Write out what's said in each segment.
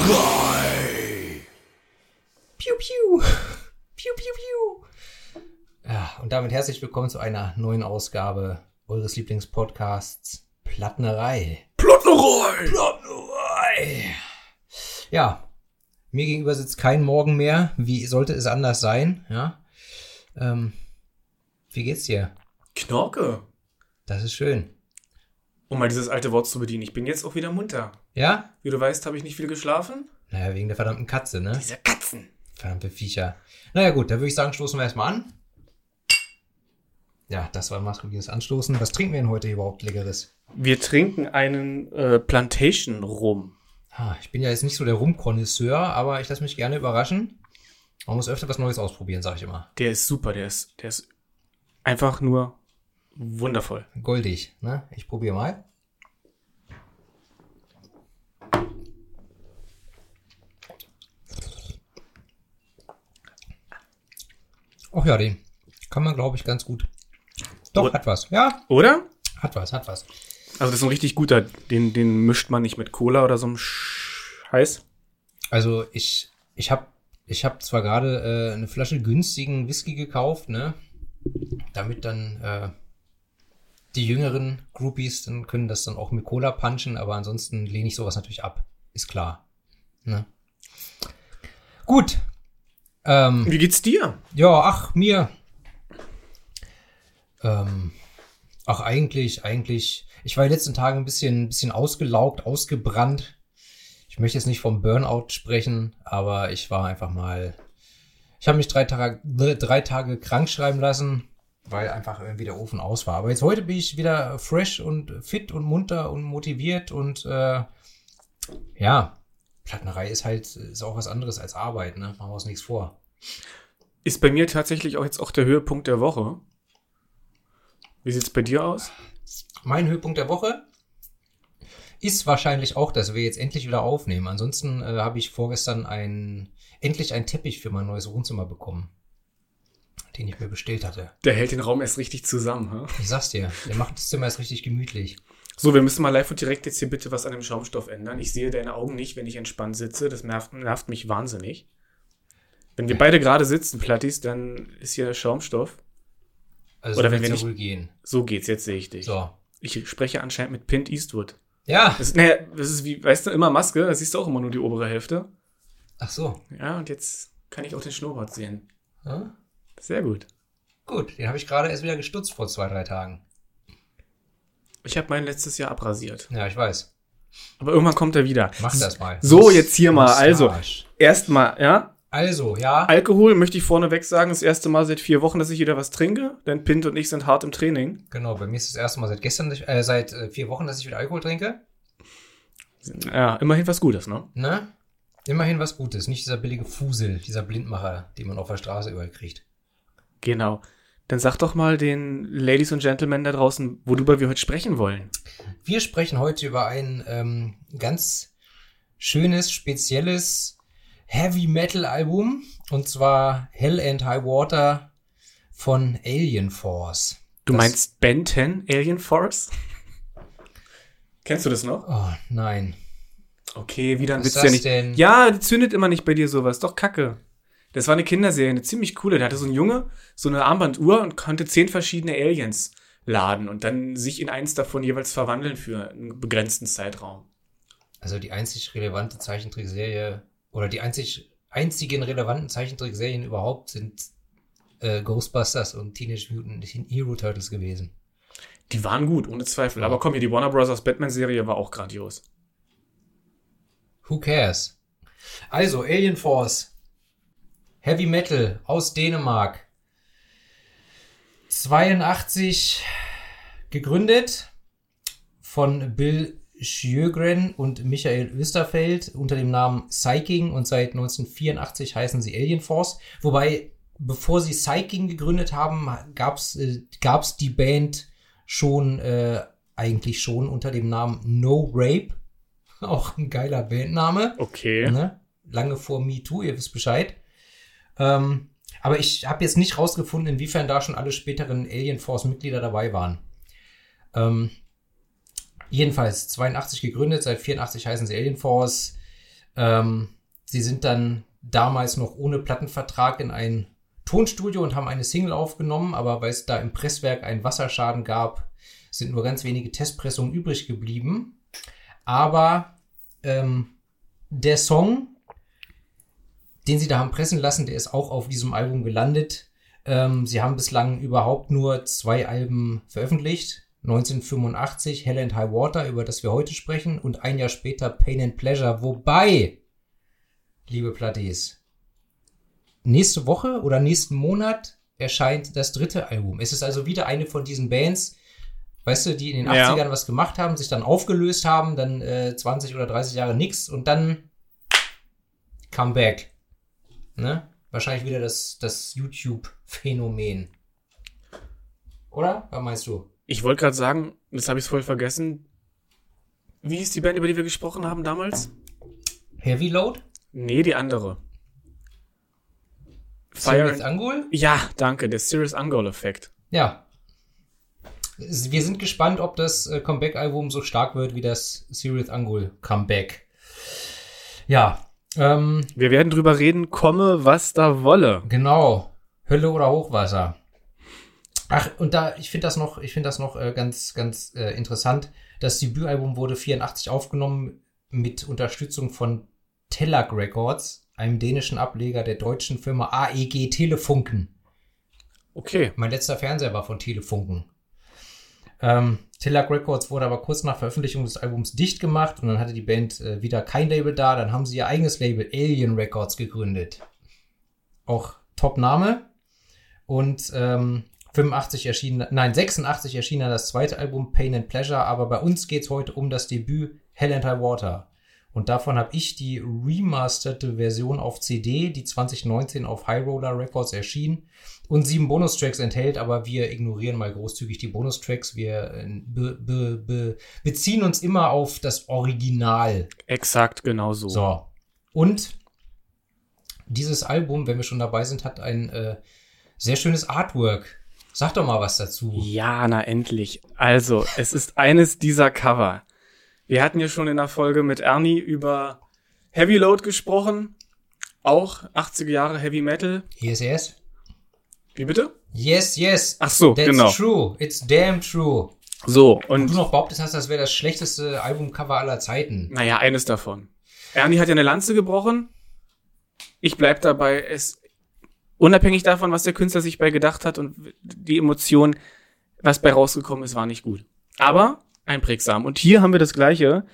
Plattnerei. Piu, piu. Piu, piu, piu. Ja, und damit herzlich willkommen zu einer neuen Ausgabe eures Lieblingspodcasts Plattnerei. Plattnerei. Plattnerei. Ja, mir gegenüber sitzt kein Morgen mehr. Wie sollte es anders sein? Ja. Ähm, wie geht's dir? Knorke. Das ist schön. Um mal dieses alte Wort zu bedienen. Ich bin jetzt auch wieder munter. Ja? Wie du weißt, habe ich nicht viel geschlafen. Naja, wegen der verdammten Katze, ne? Diese Katzen. Verdammte Viecher. Naja, gut, da würde ich sagen, stoßen wir erstmal an. Ja, das war ein maskulines Anstoßen. Was trinken wir denn heute überhaupt Leckeres? Wir trinken einen äh, Plantation Rum. Ah, ich bin ja jetzt nicht so der Rumkonnoisseur, aber ich lasse mich gerne überraschen. Man muss öfter was Neues ausprobieren, sag ich immer. Der ist super. Der ist, der ist einfach nur wundervoll. Goldig, ne? Ich probiere mal. Ach ja, den kann man, glaube ich, ganz gut. Doch, Oder- hat was. Ja, Oder? hat was, hat was. Also das ist ein richtig guter. Den, den mischt man nicht mit Cola oder so einem Scheiß. Also ich, ich habe ich hab zwar gerade äh, eine Flasche günstigen Whisky gekauft, ne? Damit dann äh, die jüngeren Groupies dann können das dann auch mit Cola punchen, aber ansonsten lehne ich sowas natürlich ab. Ist klar. Ne? Gut. Ähm, Wie geht's dir? ja, ach, mir. Ähm, ach, eigentlich, eigentlich. Ich war die letzten Tage ein bisschen, ein bisschen ausgelaugt, ausgebrannt. Ich möchte jetzt nicht vom Burnout sprechen, aber ich war einfach mal. Ich habe mich drei Tage, drei Tage krank schreiben lassen, weil einfach irgendwie der Ofen aus war. Aber jetzt heute bin ich wieder fresh und fit und munter und motiviert und äh, ja, Plattnerei ist halt ist auch was anderes als Arbeit, ne? Machen wir uns nichts vor. Ist bei mir tatsächlich auch jetzt auch der Höhepunkt der Woche. Wie sieht's bei dir aus? Mein Höhepunkt der Woche ist wahrscheinlich auch, dass wir jetzt endlich wieder aufnehmen. Ansonsten äh, habe ich vorgestern ein, endlich einen Teppich für mein neues Wohnzimmer bekommen, den ich mir bestellt hatte. Der hält den Raum erst richtig zusammen, ha? Ich sag's dir, der macht das Zimmer erst richtig gemütlich. So, wir müssen mal live und direkt jetzt hier bitte was an dem Schaumstoff ändern. Ich sehe deine Augen nicht, wenn ich entspannt sitze. Das nervt, nervt mich wahnsinnig. Wenn wir beide gerade sitzen, Plattis, dann ist hier Schaumstoff. Also Oder so wenn wir nicht- gehen. So geht's, jetzt sehe ich dich. So. Ich spreche anscheinend mit Pint Eastwood. Ja. Das, naja, das ist wie, weißt du, immer Maske, da siehst du auch immer nur die obere Hälfte. Ach so. Ja, und jetzt kann ich auch den Schnurrbart sehen. Ja? Sehr gut. Gut, den habe ich gerade erst wieder gestutzt vor zwei, drei Tagen. Ich habe meinen letztes Jahr abrasiert. Ja, ich weiß. Aber irgendwann kommt er wieder. Mach das mal. So, jetzt hier mal. Also, erstmal, ja, Also, ja. Alkohol möchte ich vorneweg sagen, das erste Mal seit vier Wochen, dass ich wieder was trinke, denn Pint und ich sind hart im Training. Genau, bei mir ist das erste Mal seit gestern, äh, seit äh, vier Wochen, dass ich wieder Alkohol trinke. Ja, immerhin was Gutes, ne? Ne? Immerhin was Gutes, nicht dieser billige Fusel, dieser Blindmacher, den man auf der Straße überall kriegt. Genau. Dann sag doch mal den Ladies und Gentlemen da draußen, worüber wir heute sprechen wollen. Wir sprechen heute über ein ähm, ganz schönes, spezielles Heavy Metal Album und zwar Hell and High Water von Alien Force. Du Das- meinst Ben 10 Alien Force? Kennst du das noch? Oh nein. Okay, wieder ein Was Witz, der das nicht. denn? Ja, zündet immer nicht bei dir sowas. Doch kacke. Das war eine Kinderserie, eine ziemlich coole. Da hatte so ein Junge so eine Armbanduhr und konnte zehn verschiedene Aliens laden und dann sich in eins davon jeweils verwandeln für einen begrenzten Zeitraum. Also die einzig relevante Zeichentrickserie oder die einzig einzigen relevanten Zeichentrickserien überhaupt sind äh, Ghostbusters und Teenage Mutant Hero Turtles gewesen. Die waren gut, ohne Zweifel. Aber komm hier, die Warner Bros. Batman-Serie war auch grandios. Who cares? Also, Alien Force. Heavy Metal aus Dänemark. 82 gegründet von Bill Sjögren und Michael Österfeld unter dem Namen Psyking und seit 1984 heißen sie Alien Force. Wobei, bevor sie Psyking gegründet haben, gab's äh, gab's die Band schon äh, eigentlich schon unter dem Namen No Rape. Auch ein geiler Bandname. Okay. Ne? Lange vor MeToo, ihr wisst Bescheid. Ähm, aber ich habe jetzt nicht rausgefunden, inwiefern da schon alle späteren Alien Force-Mitglieder dabei waren. Ähm, jedenfalls 82 gegründet, seit 84 heißen sie Alien Force. Ähm, sie sind dann damals noch ohne Plattenvertrag in ein Tonstudio und haben eine Single aufgenommen, aber weil es da im Presswerk einen Wasserschaden gab, sind nur ganz wenige Testpressungen übrig geblieben. Aber ähm, der Song, den sie da haben pressen lassen, der ist auch auf diesem Album gelandet. Ähm, sie haben bislang überhaupt nur zwei Alben veröffentlicht. 1985 Hell and High Water, über das wir heute sprechen, und ein Jahr später Pain and Pleasure. Wobei, liebe Platties, nächste Woche oder nächsten Monat erscheint das dritte Album. Es ist also wieder eine von diesen Bands, weißt du, die in den Ja. 80ern was gemacht haben, sich dann aufgelöst haben, dann äh, 20 oder 30 Jahre nix und dann Comeback. Ne? Wahrscheinlich wieder das, das YouTube-Phänomen. Oder? Was meinst du? Ich wollte gerade sagen, das habe ich voll vergessen. Wie hieß die Band, über die wir gesprochen haben damals? Heavy Load? Nee, die andere. Serious Fire. Angul? Ja, danke, der Serious Angol-Effekt. Ja. Wir sind gespannt, ob das äh, Comeback-Album so stark wird wie das Serious Angul Comeback. Ja, ähm, Wir werden drüber reden, komme, was da wolle. genau. Hölle oder Hochwasser. Ach, und da, ich finde das noch, ich finde das noch äh, ganz, ganz äh, interessant. Das Debütalbum wurde 84 aufgenommen mit Unterstützung von Telag Records, einem dänischen Ableger der deutschen Firma AEG Telefunken. Okay. Mein letzter Fernseher war von Telefunken. Ähm, Telag Records wurde aber kurz nach Veröffentlichung des Albums dicht gemacht und dann hatte die Band äh, wieder kein Label da. Dann haben sie ihr eigenes Label Alien Records gegründet. Auch Top-Name. Und ähm, 85 erschien, nein, 86 erschien dann das zweite Album Pain and Pleasure, aber bei uns geht es heute um das Debüt Hell and High Water. Und davon habe ich die remasterte Version auf CD, die 2019 auf High Roller Records erschien und sieben Bonustracks enthält, aber wir ignorieren mal großzügig die Bonustracks. Wir äh, be, be, be, beziehen uns immer auf das Original. Exakt genau so. So. Und dieses Album, wenn wir schon dabei sind, hat ein äh, sehr schönes Artwork. Sag doch mal was dazu. Ja, na endlich. Also, es ist eines dieser Cover. Wir hatten ja schon in der Folge mit Ernie über Heavy Load gesprochen. Auch 80er Jahre Heavy Metal. Yes, yes. Wie bitte? Yes, yes. Ach so, That's genau. true. It's damn true. So, Und und du noch behauptet hast, das wäre das schlechteste Albumcover aller Zeiten. naja, eines davon. Ernie hat ja eine Lanze gebrochen. Ich bleib dabei, es unabhängig davon, was der Künstler sich bei gedacht hat und die Emotion, was bei rausgekommen ist, war nicht gut. Aber einprägsam. Und hier haben wir das Gleiche.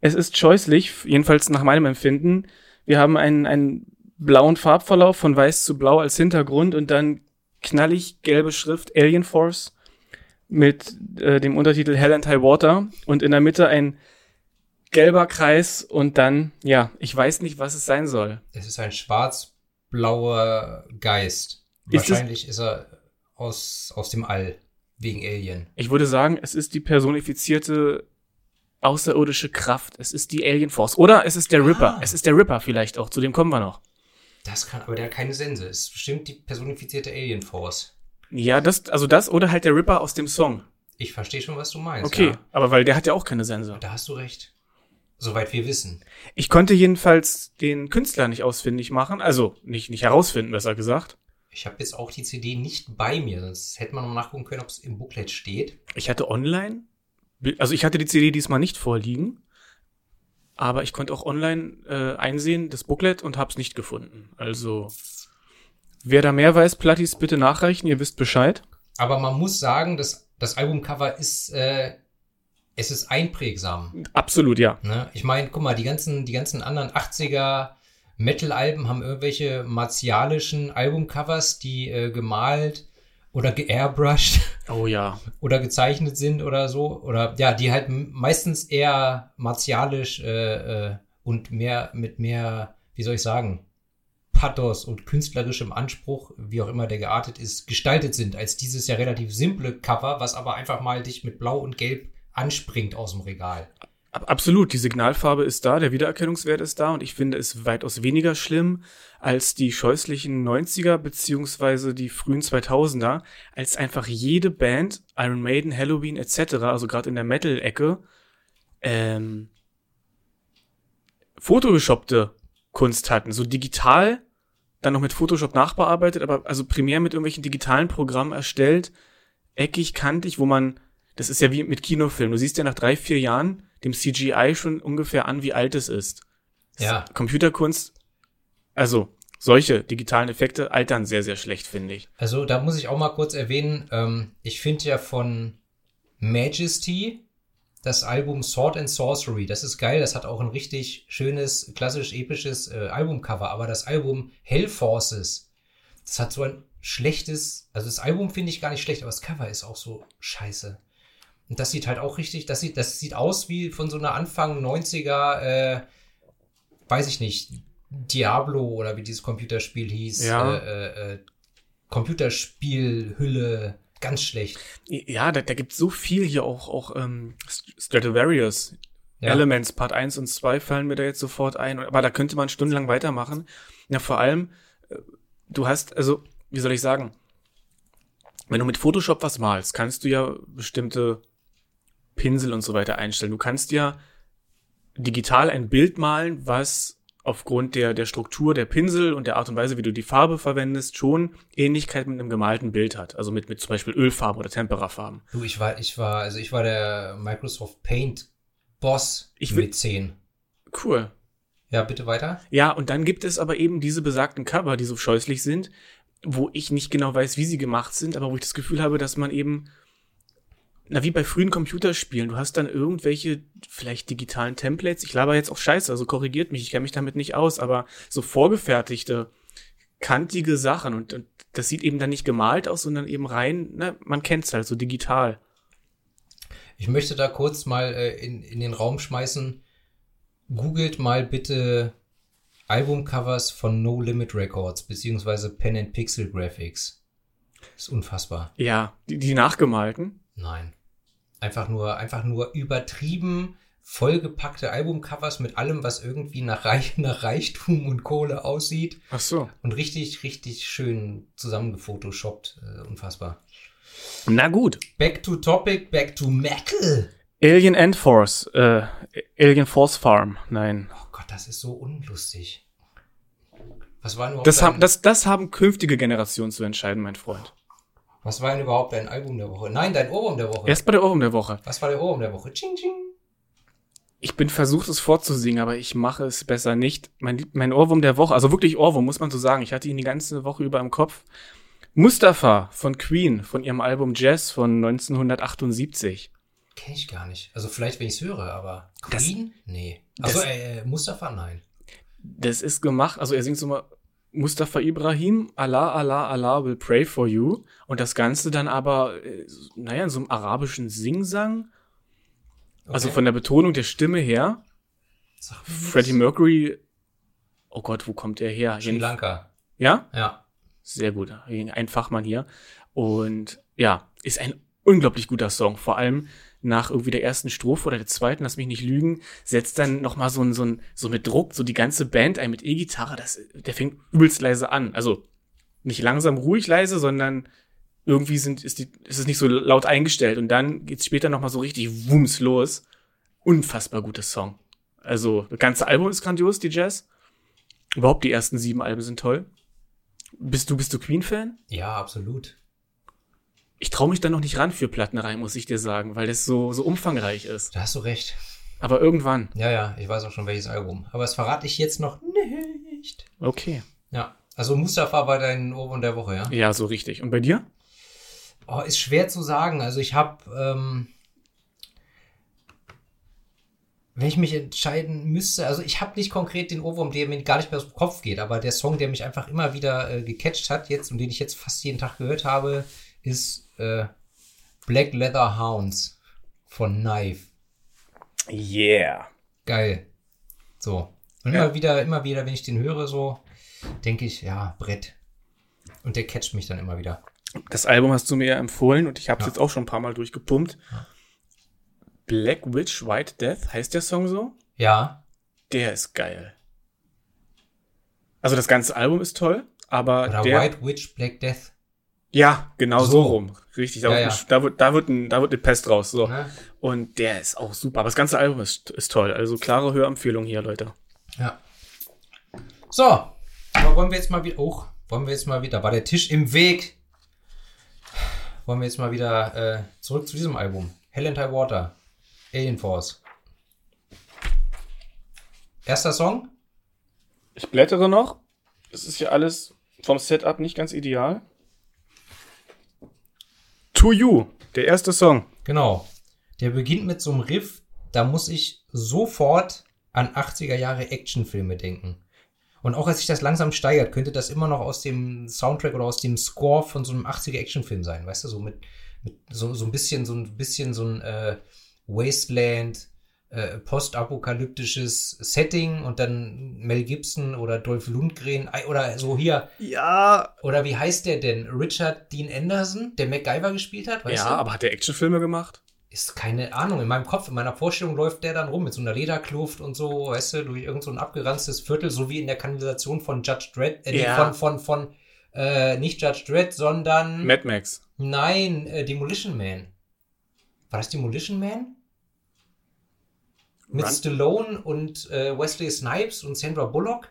Es ist scheußlich, jedenfalls nach meinem Empfinden. Wir haben einen, einen blauen Farbverlauf von weiß zu blau als Hintergrund und dann knallig gelbe Schrift Alien Force mit äh, dem Untertitel Hell and High Water und in der Mitte ein gelber Kreis und dann, ja, ich weiß nicht, was es sein soll. Es ist ein schwarz-blauer Geist. Ist Wahrscheinlich ist er aus, aus dem All. Wegen Alien. Ich würde sagen, es ist die personifizierte außerirdische Kraft. Es ist die Alien Force. Oder es ist der Ripper. Ah. Es ist der Ripper vielleicht auch. Zu dem kommen wir noch. Das kann, aber der hat keine Sense. Es ist bestimmt die personifizierte Alien Force. Ja, das, also das oder halt der Ripper aus dem Song. Ich verstehe schon, was du meinst. Okay, Ja. aber weil der hat ja auch keine Sense. Da hast du recht. Soweit wir wissen. Ich konnte jedenfalls den Künstler nicht ausfindig machen. Also nicht, nicht herausfinden, besser gesagt. Ich habe jetzt auch die CD nicht bei mir, sonst hätte man noch nachgucken können, ob es im Booklet steht. Ich hatte online, also ich hatte die CD diesmal nicht vorliegen, aber ich konnte auch online äh, einsehen, das Booklet, und hab's nicht gefunden. Also, wer da mehr weiß, Plattis bitte nachreichen, ihr wisst Bescheid. Aber man muss sagen, das, das Albumcover ist, äh, es ist einprägsam. Absolut, ja. Ne? Ich meine, guck mal, die ganzen, die ganzen anderen 80er Metal-Alben haben irgendwelche martialischen Albumcovers, die äh, gemalt oder geairbrushed Oh ja. oder gezeichnet sind oder so. Oder ja, die halt meistens eher martialisch äh, äh, und mehr mit mehr, wie soll ich sagen, Pathos und künstlerischem Anspruch, wie auch immer der geartet ist, gestaltet sind, als dieses ja relativ simple Cover, was aber einfach mal dich mit Blau und Gelb anspringt aus dem Regal. Ab- Absolut, die Signalfarbe ist da, der Wiedererkennungswert ist da und ich finde es weitaus weniger schlimm als die scheußlichen 90er beziehungsweise die frühen 2000er, als einfach jede Band, Iron Maiden, Halloween etc., also gerade in der Metal-Ecke, ähm, Photogeshoppte Kunst hatten, so digital, dann noch mit Photoshop nachbearbeitet, aber also primär mit irgendwelchen digitalen Programmen erstellt, eckig, kantig, wo man, das ist ja wie mit Kinofilm, du siehst ja nach drei, vier Jahren dem CGI schon ungefähr an, wie alt es ist. Ja. Computerkunst, also solche digitalen Effekte altern sehr, sehr schlecht, finde ich. Also da muss ich auch mal kurz erwähnen, ähm, ich finde ja von Majesty das Album Sword and Sorcery, das ist geil, das hat auch ein richtig schönes, klassisch episches äh, Albumcover, aber das Album Hell Forces, das hat so ein schlechtes, also das Album finde ich gar nicht schlecht, aber das Cover ist auch so scheiße. Und das sieht halt auch richtig, das sieht, das sieht aus wie von so einer Anfang 90er, äh, weiß ich nicht, Diablo oder wie dieses Computerspiel hieß, Ja. äh, äh, äh, Computerspielhülle, ganz schlecht. Ja, da, da gibt so viel hier auch, auch ähm, Stratovarius. Ja. Elements, Part 1 und 2 fallen mir da jetzt sofort ein. Aber da könnte man stundenlang weitermachen. Ja, vor allem, äh, du hast, also, wie soll ich sagen, wenn du mit Photoshop was malst, kannst du ja bestimmte Pinsel und so weiter einstellen. Du kannst ja digital ein Bild malen, was aufgrund der, der Struktur der Pinsel und der Art und Weise, wie du die Farbe verwendest, schon Ähnlichkeit mit einem gemalten Bild hat. Also mit, mit zum Beispiel Ölfarben oder Temperafarben. Du, ich war, ich war, also ich war der Microsoft Paint Boss Ich mit 10. Cool. Ja, bitte weiter. Ja, und dann gibt es aber eben diese besagten Cover, die so scheußlich sind, wo ich nicht genau weiß, wie sie gemacht sind, aber wo ich das Gefühl habe, dass man eben, na, wie bei frühen Computerspielen, du hast dann irgendwelche vielleicht digitalen Templates. Ich laber jetzt auch scheiße, also korrigiert mich, ich kenne mich damit nicht aus, aber so vorgefertigte, kantige Sachen und, und das sieht eben dann nicht gemalt aus, sondern eben rein, na, man kennt's halt, so digital. Ich möchte da kurz mal äh, in, in den Raum schmeißen. Googelt mal bitte Albumcovers von No Limit Records, beziehungsweise Pen and Pixel Graphics. Ist unfassbar. Ja, die, die nachgemalten. Nein. Einfach nur, einfach nur übertrieben vollgepackte Albumcovers mit allem, was irgendwie nach, Reich, nach Reichtum und Kohle aussieht. Ach so. Und richtig, richtig schön zusammengefotoshoppt. Äh, unfassbar. Na gut. Back to topic, back to metal. Alien Endforce, äh, Alien Force Farm, nein. Oh Gott, das ist so unlustig. Was war überhaupt, Das haben, das, das haben künftige Generationen zu entscheiden, mein Freund. Was war denn überhaupt dein Album der Woche? Nein, dein Ohrwurm der Woche. Erst bei der Ohrwurm der Woche. Was war der Ohrwurm der Woche? Ching, ching. Ich bin versucht, es vorzusingen, aber ich mache es besser nicht. Mein, mein Ohrwurm der Woche, also wirklich Ohrwurm, muss man so sagen. Ich hatte ihn die ganze Woche über im Kopf. Mustafa von Queen, von ihrem Album Jazz von 1978. Kenn ich gar nicht. Also vielleicht, wenn ich es höre, aber Das- Queen? nee. das- Also äh, Mustafa? Nein. Das ist gemacht, also er singt so mal Mustafa Ibrahim, Allah, Allah, Allah will pray for you. Und das Ganze dann aber, äh, naja, in so einem arabischen Singsang. Also Okay. von der Betonung der Stimme her. Freddie Mercury, oh Gott, wo kommt er her? Sri Lanka. Ja? Ja. Sehr gut. Ein Fachmann hier. Und ja, ist ein unglaublich guter Song. Vor allem nach irgendwie der ersten Strophe oder der zweiten, lass mich nicht lügen, setzt dann noch mal so ein, so ein, so mit Druck, so die ganze Band ein mit E-Gitarre, das, der fängt übelst leise an. Also nicht langsam ruhig leise, sondern irgendwie sind, ist, die, ist es nicht so laut eingestellt. Und dann geht's später noch mal so richtig wumms los. Unfassbar guter Song. Also, das ganze Album ist grandios, die Jazz. Überhaupt die ersten sieben Alben sind toll. Bist du, bist du Queen-Fan? Ja, absolut. Ich traue mich da noch nicht ran für Plattenreihen, muss ich dir sagen, weil das so, so umfangreich ist. Da hast du recht. Aber irgendwann. Ja, ja, ich weiß auch schon welches Album. Aber das verrate ich jetzt noch nicht. Okay. Ja. Also Mustafa war dein Ohrwurm der Woche, ja? Ja, so richtig. Und bei dir? Oh, ist schwer zu sagen. Also ich habe, ähm, wenn ich mich entscheiden müsste, also ich habe nicht konkret den Ohrwurm, der mir gar nicht mehr aus dem Kopf geht, aber der Song, der mich einfach immer wieder äh, gecatcht hat jetzt und den ich jetzt fast jeden Tag gehört habe, ist äh, Black Leather Hounds von Knife. Yeah. Geil. So. Und Ja. immer wieder, immer wieder, wenn ich den höre, so denke ich, ja, Brett. Und der catcht mich dann immer wieder. Das Album hast du mir ja empfohlen und ich habe es Ja. jetzt auch schon ein paar Mal durchgepumpt. Black Witch White Death, heißt der Song so? Ja, Der ist geil. Also das ganze Album ist toll, aber oder der White Witch Black Death. Ja genau so, So. rum, richtig. Da, Ja, wird, ja. da wird da wird ein, da wird eine Pest raus so Ne? und der ist auch super. Aber das ganze Album ist ist toll. Also klare Hörempfehlung hier, Leute. Ja. So, aber wollen wir jetzt mal wieder. Oh, wollen wir jetzt mal wieder. War der Tisch im Weg? Wollen wir jetzt mal wieder äh, zurück zu diesem Album. Hell and High Water. Alien Force. Erster Song? Ich blättere noch. Es ist ja alles vom Setup nicht ganz ideal. To You, der erste Song. Genau. Der beginnt mit so einem Riff, da muss ich sofort an 80er Jahre Actionfilme denken. Und auch als sich das langsam steigert, könnte das immer noch aus dem Soundtrack oder aus dem Score von so einem 80er Actionfilm sein, weißt du, so mit, mit so, so ein bisschen, so ein bisschen so ein äh, Wasteland, äh, postapokalyptisches Setting und dann Mel Gibson oder Dolph Lundgren oder so hier. Ja. Oder wie heißt der denn? Richard Dean Anderson, der MacGyver gespielt hat, weißt ja, du? aber hat der Actionfilme gemacht? Ist keine Ahnung. In meinem Kopf, in meiner Vorstellung läuft der dann rum mit so einer Lederkluft und so, weißt du, durch irgend so ein abgeranztes Viertel, so wie in der Kanalisation von Judge Dredd, äh, Ja. von, von, von, äh, nicht Judge Dredd, sondern, Mad Max. nein, äh, Demolition Man. War das Demolition Man? Mit Run- Stallone und äh, Wesley Snipes und Sandra Bullock?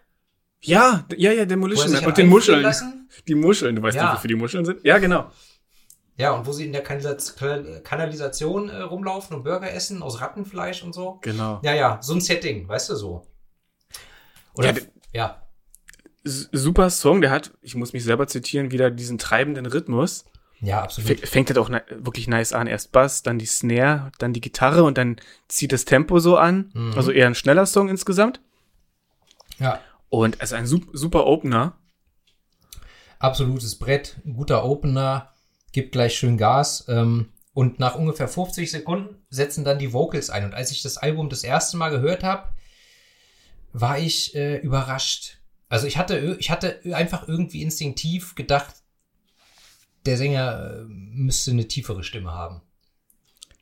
Ja, ja, ja, Demolition Man. Und den Muscheln. lassen? Die Muscheln, du weißt Ja. nicht, wofür die Muscheln sind? Ja, genau. Ja, und wo sie in der Kanalisa- Kanalisation äh, rumlaufen und Burger essen aus Rattenfleisch und so. Genau. Ja, ja, so ein Setting, weißt du so. Oder, Ja, ja, Super Song, der hat, ich muss mich selber zitieren, wieder diesen treibenden Rhythmus. Ja, absolut. Fängt halt auch wirklich nice an. Erst Bass, dann die Snare, dann die Gitarre und dann zieht das Tempo so an. Mhm. Also eher ein schneller Song insgesamt. Ja, Und es ist ein sup super Opener. absolutes Brett, ein guter Opener, gibt gleich schön Gas. Ähm, und nach ungefähr 50 Sekunden setzen dann die Vocals ein. Und als ich das Album das erste Mal gehört habe, war ich äh, überrascht. Also ich hatte, ich hatte einfach irgendwie instinktiv gedacht, der Sänger äh, müsste eine tiefere Stimme haben.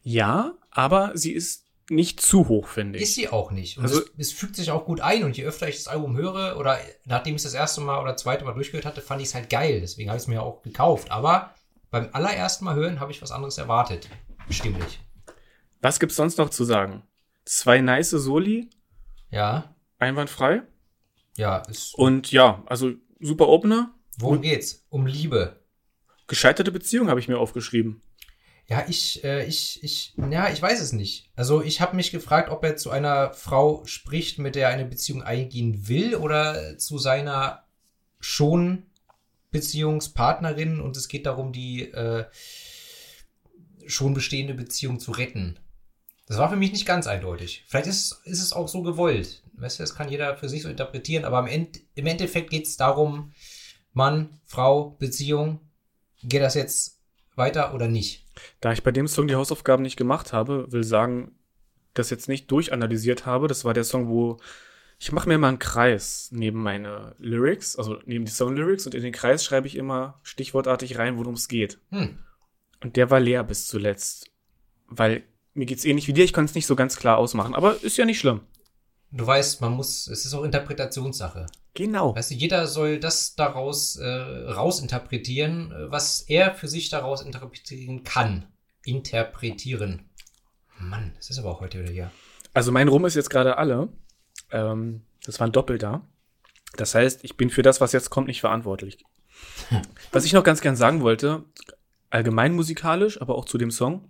Ja, aber sie ist nicht zu hoch, finde ich. Ist sie auch nicht. Und Also- es, es fügt sich auch gut ein. Und je öfter ich das Album höre, oder nachdem ich es das erste Mal oder zweite Mal durchgehört hatte, fand ich es halt geil. Deswegen habe ich es mir auch gekauft. Aber beim allerersten Mal hören habe ich was anderes erwartet. Stimmlich. Was gibt's sonst noch zu sagen? Zwei nice Soli, Ja, einwandfrei. ja. Ist, Und ja, also super Opener. worum geht's? Um Liebe. Gescheiterte Beziehung habe ich mir aufgeschrieben. Ja, ich, äh, ich, ich, ja, ich weiß es nicht. Also ich habe mich gefragt, ob er zu einer Frau spricht, mit der er eine Beziehung eingehen will oder zu seiner schon Beziehungspartnerin und es geht darum, die äh, schon bestehende Beziehung zu retten. Das war für mich nicht ganz eindeutig. Vielleicht ist, ist es auch so gewollt. Weißt du, das kann jeder für sich so interpretieren, aber im, End, im Endeffekt geht es darum, Mann, Frau, Beziehung, geht das jetzt weiter oder nicht? Da ich bei dem Song die Hausaufgaben nicht gemacht habe, will sagen, das jetzt nicht durchanalysiert habe. Das war der Song, wo ich mache mir mal einen Kreis neben meine Lyrics, also neben die Song-Lyrics und in den Kreis schreibe ich immer stichwortartig rein, worum es geht. Hm. Und der war leer bis zuletzt. Weil mir geht's ähnlich wie dir, ich konnte es nicht so ganz klar ausmachen, aber ist ja nicht schlimm. Du weißt, man muss, es ist auch Interpretationssache. Genau. Weißt du, jeder soll das daraus äh, rausinterpretieren, was er für sich daraus interpretieren kann. Interpretieren. Mann, das ist aber auch heute wieder hier. Also mein Rum ist jetzt gerade alle. Ähm, das war ein Doppelter. Das heißt, ich bin für das, was jetzt kommt, nicht verantwortlich. Was ich noch ganz gern sagen wollte, allgemein musikalisch, aber auch zu dem Song.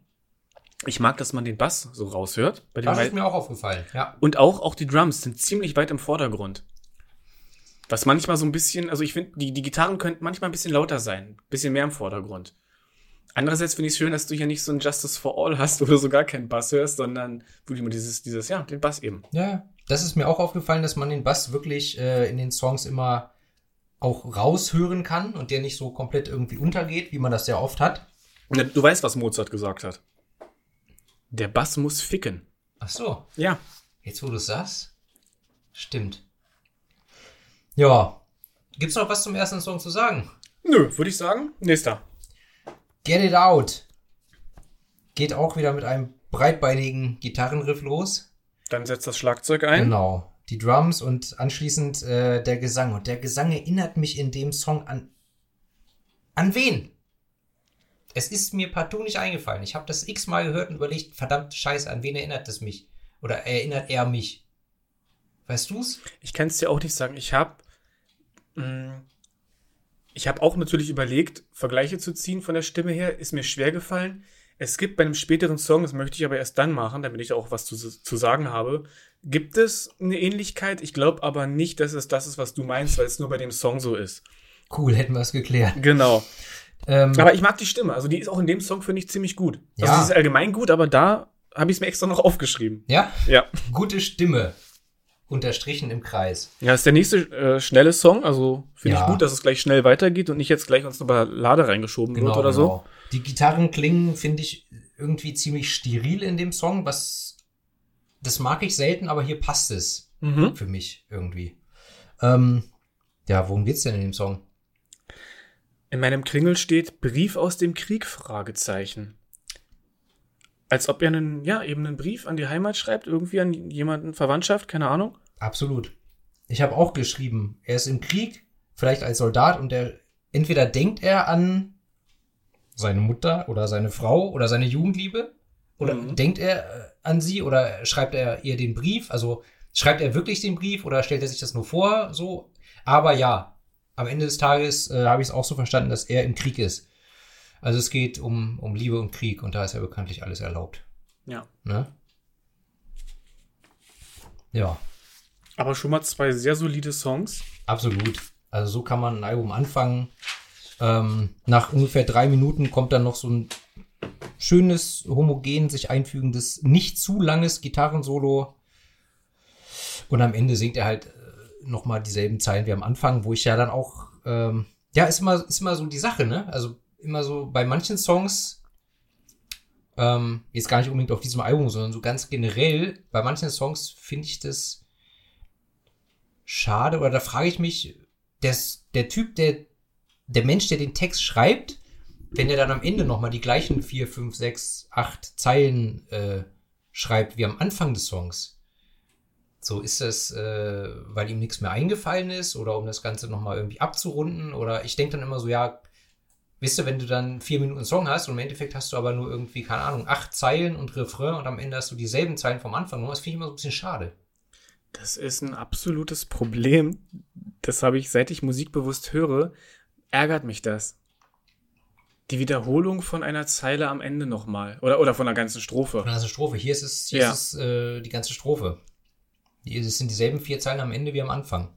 Ich mag, dass man den Bass so raushört. Bei Das ist mir auch aufgefallen. Ja. Und auch, auch die Drums sind ziemlich weit im Vordergrund. Was manchmal so ein bisschen, also ich finde, die, die Gitarren könnten manchmal ein bisschen lauter sein. Ein bisschen mehr im Vordergrund. Andererseits finde ich es schön, dass du hier nicht so ein Justice for All hast, wo du so gar keinen Bass hörst, sondern wirklich nur dieses, dieses, ja, den Bass eben. Ja, das ist mir auch aufgefallen, dass man den Bass wirklich äh, in den Songs immer auch raushören kann und der nicht so komplett irgendwie untergeht, wie man das sehr oft hat. Du weißt, was Mozart gesagt hat. Der Bass muss ficken. Ach so, Ja. jetzt wo du es sagst, stimmt. Ja, gibt's noch was zum ersten Song zu sagen? Nö, würde ich sagen. Nächster. Get It Out geht auch wieder mit einem breitbeinigen Gitarrenriff los. Dann setzt das Schlagzeug ein. Genau. Die Drums und anschließend äh, der Gesang. Und der Gesang erinnert mich in dem Song an. An wen? Es ist mir partout nicht eingefallen. Ich habe das x-mal gehört und überlegt, verdammt scheiße, an wen erinnert es mich? Oder erinnert er mich? Weißt du's? Ich kann es dir auch nicht sagen. Ich habe ich habe auch natürlich überlegt, Vergleiche zu ziehen von der Stimme her. Ist mir schwer gefallen. Es gibt bei einem späteren Song, das möchte ich aber erst dann machen, damit ich auch was zu, zu sagen habe, gibt es eine Ähnlichkeit. Ich glaube aber nicht, dass es das ist, was du meinst, weil es nur bei dem Song so ist. Cool, hätten wir es geklärt. Genau. Ähm, Aber ich mag die Stimme. Also die ist auch in dem Song, finde ich, ziemlich gut. Also Ja. sie ist allgemein gut, aber da habe ich es mir extra noch aufgeschrieben. ja, Ja. gute Stimme. Unterstrichen im Kreis. Ja, ist der nächste äh, schnelle Song. Also finde Ja. ich gut, dass es gleich schnell weitergeht und nicht jetzt gleich uns eine Ballade reingeschoben wird oder so. genau. Die Gitarren klingen, finde ich, irgendwie ziemlich steril in dem Song, was das mag ich selten, aber hier passt es Mhm. für mich irgendwie. Ähm, ja, worum geht's denn in dem Song? In meinem Klingel steht Brief aus dem Krieg? Fragezeichen. Als ob er einen, ja, eben einen Brief an die Heimat schreibt, irgendwie an jemanden, Verwandtschaft, keine Ahnung. Absolut. Ich habe auch geschrieben, er ist im Krieg, vielleicht als Soldat und er entweder denkt er an seine Mutter oder seine Frau oder seine Jugendliebe oder Mhm. denkt er äh, an sie oder schreibt er ihr den Brief? Also schreibt er wirklich den Brief oder stellt er sich das nur vor? So, aber ja, am Ende des Tages äh, habe ich es auch so verstanden, dass er im Krieg ist. Also es geht um, um Liebe und Krieg und da ist ja bekanntlich alles erlaubt. Ja. Ne? Ja. Aber schon mal zwei sehr solide Songs. Absolut. Also so kann man ein Album anfangen. Ähm, nach ungefähr drei Minuten kommt dann noch so ein schönes, homogen sich einfügendes, nicht zu langes Gitarrensolo. Und am Ende singt er halt nochmal dieselben Zeilen wie am Anfang, wo ich ja dann auch, ähm, ja, ist immer, ist immer so die Sache, ne? Also immer so bei manchen Songs, ähm, jetzt gar nicht unbedingt auf diesem Album, sondern so ganz generell, bei manchen Songs finde ich das schade oder da frage ich mich, des, der Typ, der, der Mensch, der den Text schreibt, wenn er dann am Ende nochmal die gleichen vier, fünf, sechs, acht Zeilen äh, schreibt wie am Anfang des Songs. So ist das, äh, weil ihm nichts mehr eingefallen ist oder um das Ganze nochmal irgendwie abzurunden oder ich denke dann immer so, ja, wisst ihr, wenn du dann vier Minuten Song hast und im Endeffekt hast du aber nur irgendwie, keine Ahnung, acht Zeilen und Refrain und am Ende hast du dieselben Zeilen vom Anfang. Und das finde ich immer so ein bisschen schade. Das ist ein absolutes Problem. Das habe ich, seit ich Musik bewusst höre, ärgert mich das. Die Wiederholung von einer Zeile am Ende nochmal. Oder, oder von einer ganzen Strophe. Von der ganzen Strophe. Hier ist es, hier Ja. ist es äh, die ganze Strophe. Es sind dieselben vier Zeilen am Ende wie am Anfang.